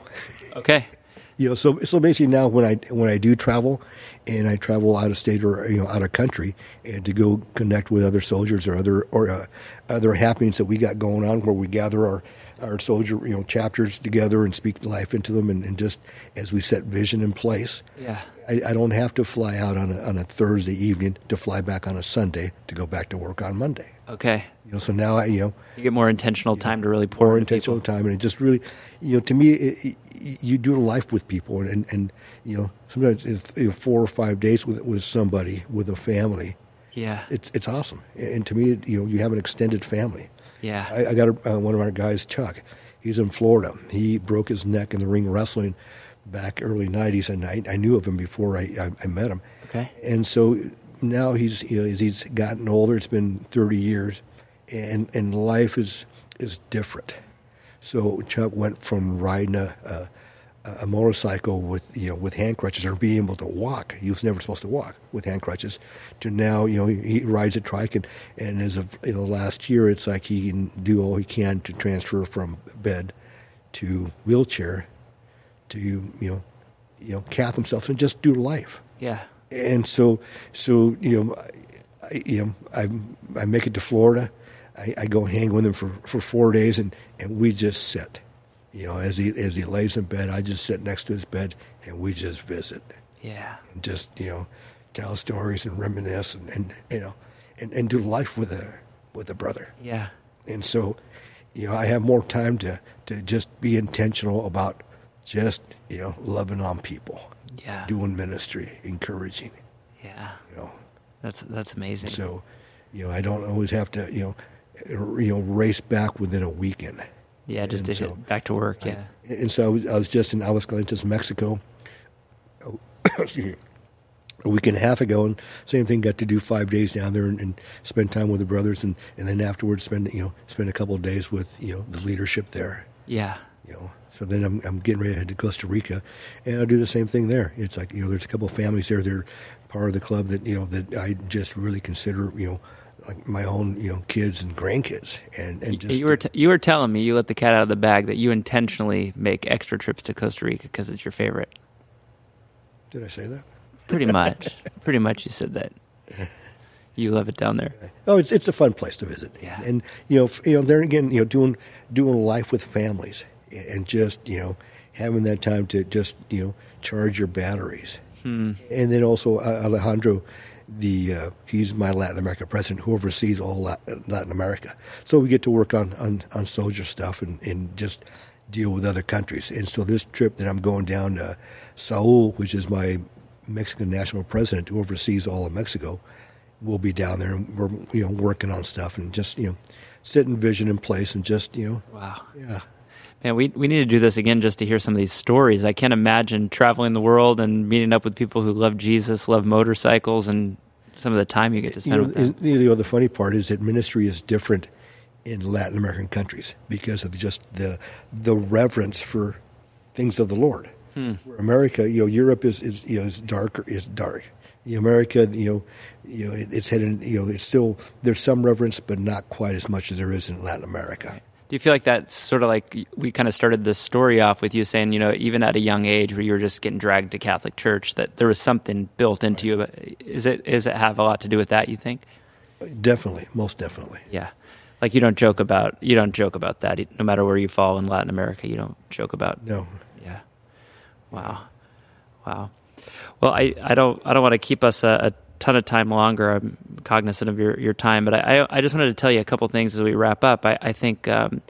Okay. you know, so so basically now when I when I do travel, and I travel out of state or you know out of country, and to go connect with other soldiers or other or uh, other happenings that we got going on, where we gather our our soldier you know chapters together and speak life into them, and, and just as we set vision in place. Yeah. I, I don't have to fly out on a, on a Thursday evening to fly back on a Sunday to go back to work on Monday. Okay. You know, so now I, you know, you get more intentional time to really pour more intentional people. time, and it just really, you know, to me, it, it, you do life with people, and, and, and you know, sometimes it's you know, four or five days with with somebody, with a family. Yeah, it's it's awesome, and to me, you know, you have an extended family. Yeah, I, I got a, uh, one of our guys, Chuck. He's in Florida. He broke his neck in the ring wrestling back early '90s, and I, I knew of him before I, I, I met him. Okay, and so now he's you know, as he's gotten older. It's been 30 years, and and life is is different. So Chuck went from riding a, a, a motorcycle with you know with hand crutches or being able to walk. He was never supposed to walk with hand crutches. To now, you know, he, he rides a trike, and, and as of the last year, it's like he can do all he can to transfer from bed to wheelchair to you know you know cath himself and just do life. Yeah. And so so you know I, you know I I make it to Florida. I, I go hang with him for, for four days and, and we just sit. You know, as he as he lays in bed, I just sit next to his bed and we just visit. Yeah. And just, you know, tell stories and reminisce and, and you know and, and do life with a with a brother. Yeah. And so, you know, I have more time to, to just be intentional about just, you know, loving on people. Yeah. Doing ministry, encouraging. Yeah. You know. That's that's amazing. So, you know, I don't always have to, you know, you know, race back within a weekend. Yeah, just to so, back to work. Yeah. I, and so I was, I was just in Aguascalientes, Mexico. Oh, excuse me a week and a half ago, and same thing. Got to do five days down there and, and, spend time with the brothers, and, and then afterwards spend you know spend a couple of days with you know the leadership there. Yeah. You know, so then I'm I'm getting ready to head to Costa Rica, and I'll do the same thing there. It's like you know there's a couple of families there. They're part of the club that you know that I just really consider you know like my own you know kids and grandkids and and just you were t- you were telling me you let the cat out of the bag that you intentionally make extra trips to Costa Rica because it's your favorite. Did I say that? Pretty much. Pretty much, you said that. You love it down there. Oh, it's it's a fun place to visit. Yeah. And you know, you know, there again, you know, doing doing life with families and just you know having that time to just you know charge your batteries. Hmm. And then also uh, Alejandro, the uh, he's my Latin America president who oversees all Latin America. So we get to work on on, on soldier stuff and, and just deal with other countries. And so this trip that I'm going down to Saul, which is my Mexican national president who oversees all of Mexico, will be down there and we're you know working on stuff and just you know setting vision in place and just you know wow yeah man we we need to do this again just to hear some of these stories i can't imagine traveling the world and meeting up with people who love jesus love motorcycles and some of the time you get to spend you know, with them. You know, the funny part is that ministry is different in Latin American countries because of just the the reverence for things of the Lord. Hmm. America, you know, Europe is, is you know is darker is dark. America, you know, you know, it, it's heading, you know, it's still there's some reverence, but not quite as much as there is in Latin America. Right. Do you feel like that's sort of like we kind of started this story off with you saying, you know, even at a young age where you were just getting dragged to Catholic Church, that there was something built into you? Is it is it have a lot to do with that? You think? Definitely, most definitely. Yeah. Like you don't joke about you don't joke about that. No matter where you fall in Latin America, you don't joke about. No. Yeah. Wow. Wow. Well, I, I don't I don't want to keep us a, a ton of time longer. I'm cognizant of your, your time, but I, I just wanted to tell you a couple things as we wrap up. I, I think um,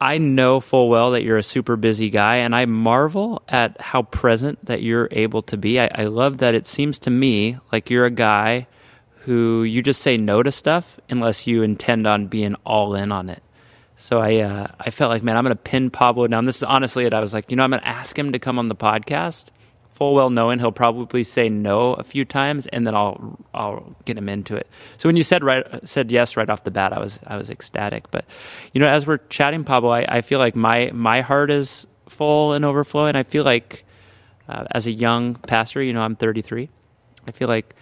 I know full well that you're a super busy guy, and I marvel at how present that you're able to be. I, I love that it seems to me like you're a guy who you just say no to stuff unless you intend on being all in on it. So I uh, I felt like, man, I'm going to pin Pablo down. This is honestly it. I was like, you know, I'm going to ask him to come on the podcast, full well knowing he'll probably say no a few times, and then I'll I'll get him into it. So when you said right said yes right off the bat, I was I was ecstatic. But you know, as we're chatting, Pablo, I, I feel like my my heart is full and overflowing. I feel like uh, as a young pastor, you know, I'm 33. I feel like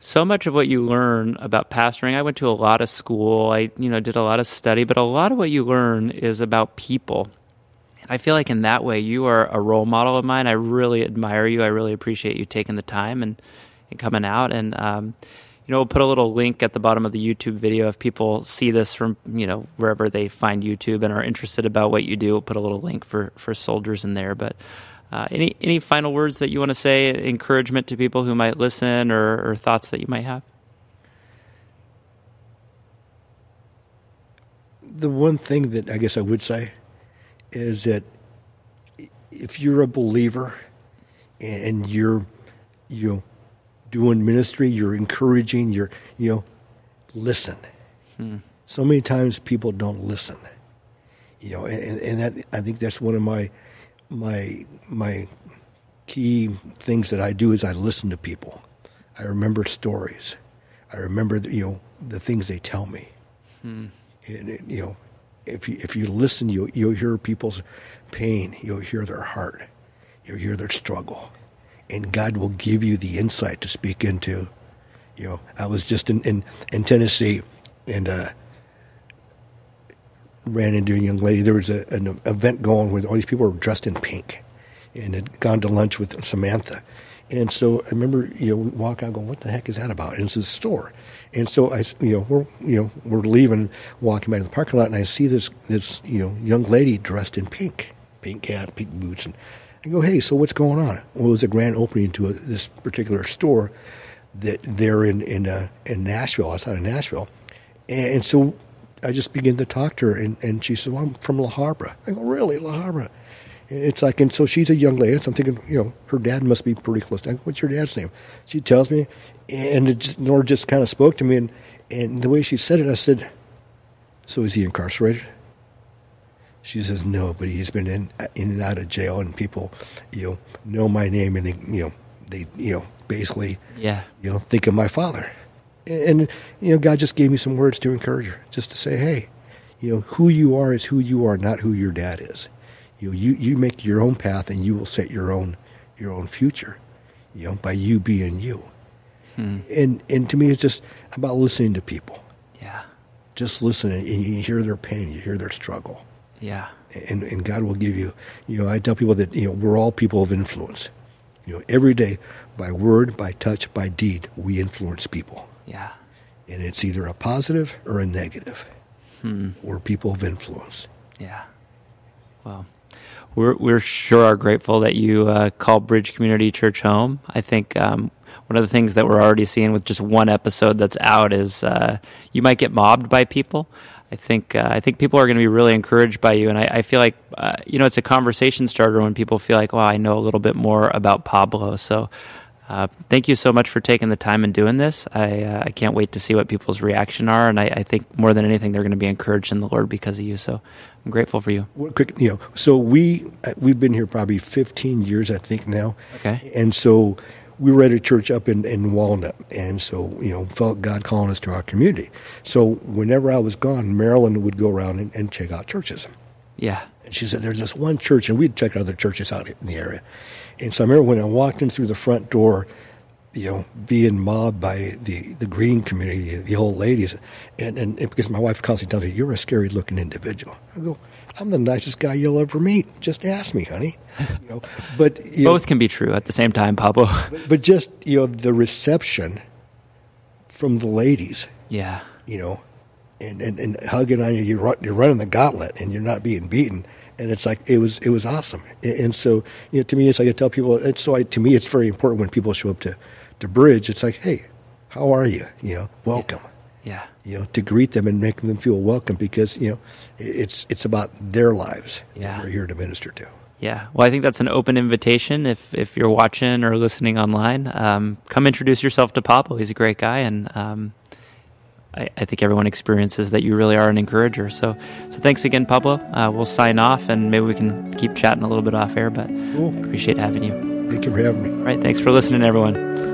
so much of what you learn about pastoring i went to a lot of school i you know did a lot of study but a lot of what you learn is about people i feel like in that way you are a role model of mine. I really admire you. I really appreciate you taking the time and, and coming out. And um, you know we'll put a little link at the bottom of the youtube video if people see this from you know wherever they find youtube and are interested about what you do. We'll put a little link for for soldiers in there. But uh, any any final words that you want to say, encouragement to people who might listen, or, or thoughts that you might have? The one thing that I guess I would say is that if you're a believer and you're you know doing ministry, you're encouraging, you're you know listen. Hmm. So many times people don't listen. You know, and, and that I think that's one of my my my key things that I do is I listen to people. I remember stories. I remember the, you know the things they tell me. Hmm. And, you know, if you if you listen, you'll you'll hear people's pain. You'll hear their heart. You'll hear their struggle, and God will give you the insight to speak into. You know, I was just in in, in Tennessee, and uh, ran into a young lady. There was a, an event going where all these people were dressed in pink and had gone to lunch with Samantha. And so I remember, you know, walk out going, what the heck is that about? And it's a store. And so I, you know, we're, you know, we're leaving, walking back to the parking lot, and I see this, this, you know, young lady dressed in pink, pink hat, pink boots. And I go, hey, so what's going on? Well, it was a grand opening to a, this particular store that they're in, in, uh, in Nashville, outside of Nashville. And, so I just began to talk to her, and, and she said, well, I'm from La Habra. I go, really, La Habra? It's like, and so she's a young lady. So I'm thinking, you know, her dad must be pretty close. Go, What's your dad's name? She tells me, and it just, Nora just kind of spoke to me, and, and the way she said it, I said, So is he incarcerated? She says, No, but he's been in, in and out of jail, and people, you know, know my name, and they, you know, they, you know, basically, yeah, you know, think of my father and you know, God just gave me some words to encourage her, just to say, hey, you know, who you are is who you are, not who your dad is. You know, you you make your own path, and you will set your own your own future. You know, by you being you. Hmm. And and to me, it's just about listening to people. Yeah. Just listening, and you hear their pain, you hear their struggle. Yeah. And and God will give you. You know, I tell people that you know we're all people of influence. You know, every day, by word, by touch, by deed, we influence people. Yeah. And it's either a positive or a negative. Hmm. We're people of influence. Yeah. Well, we're we're sure are grateful that you uh, call Bridge Community Church home. I think um, one of the things that we're already seeing with just one episode that's out is uh, you might get mobbed by people. I think uh, I think people are going to be really encouraged by you, and I, I feel like uh, you know it's a conversation starter when people feel like, well, I know a little bit more about Pablo. So uh, thank you so much for taking the time and doing this. I uh, I can't wait to see what people's reaction are, and I, I think more than anything, they're going to be encouraged in the Lord because of you. So I'm grateful for you. Well, quick, you know, so we uh, we've been here probably 15 years, I think now. Okay. And so we were at a church up in, in Walnut, and so you know felt God calling us to our community. So whenever I was gone, Marilyn would go around and, and check out churches. Yeah. And she said, "There's this one church," and we'd check out other churches out in the area. And so I remember when I walked in through the front door, you know, being mobbed by the, the greeting community, the, old ladies, and, and, and, because my wife constantly tells me, you're a scary looking individual. I go, I'm the nicest guy you'll ever meet. Just ask me, honey. You know, but both know, can be true at the same time, Pablo. But, but just you know, the reception from the ladies. Yeah. You know, and, and, and hugging on you. You're, run, you're running the gauntlet, and you're not being beaten. And it's like it was it was awesome. And, and so you know, to me, it's like I tell people. It's so I, to me, it's very important when people show up to to Bridge. It's like, hey, how are you? You know, welcome. Yeah. You know, to greet them and make them feel welcome because you know it's it's about their lives Yeah. that we're here to minister to. Yeah, well, I think that's an open invitation. If if you're watching or listening online, um, come introduce yourself to Pablo. He's a great guy, and um, I, I think everyone experiences that you really are an encourager. So, so thanks again, Pablo. Uh, we'll sign off, and maybe we can keep chatting a little bit off air. But Cool. appreciate having you. Thank you for having me. All right, thanks for listening, everyone.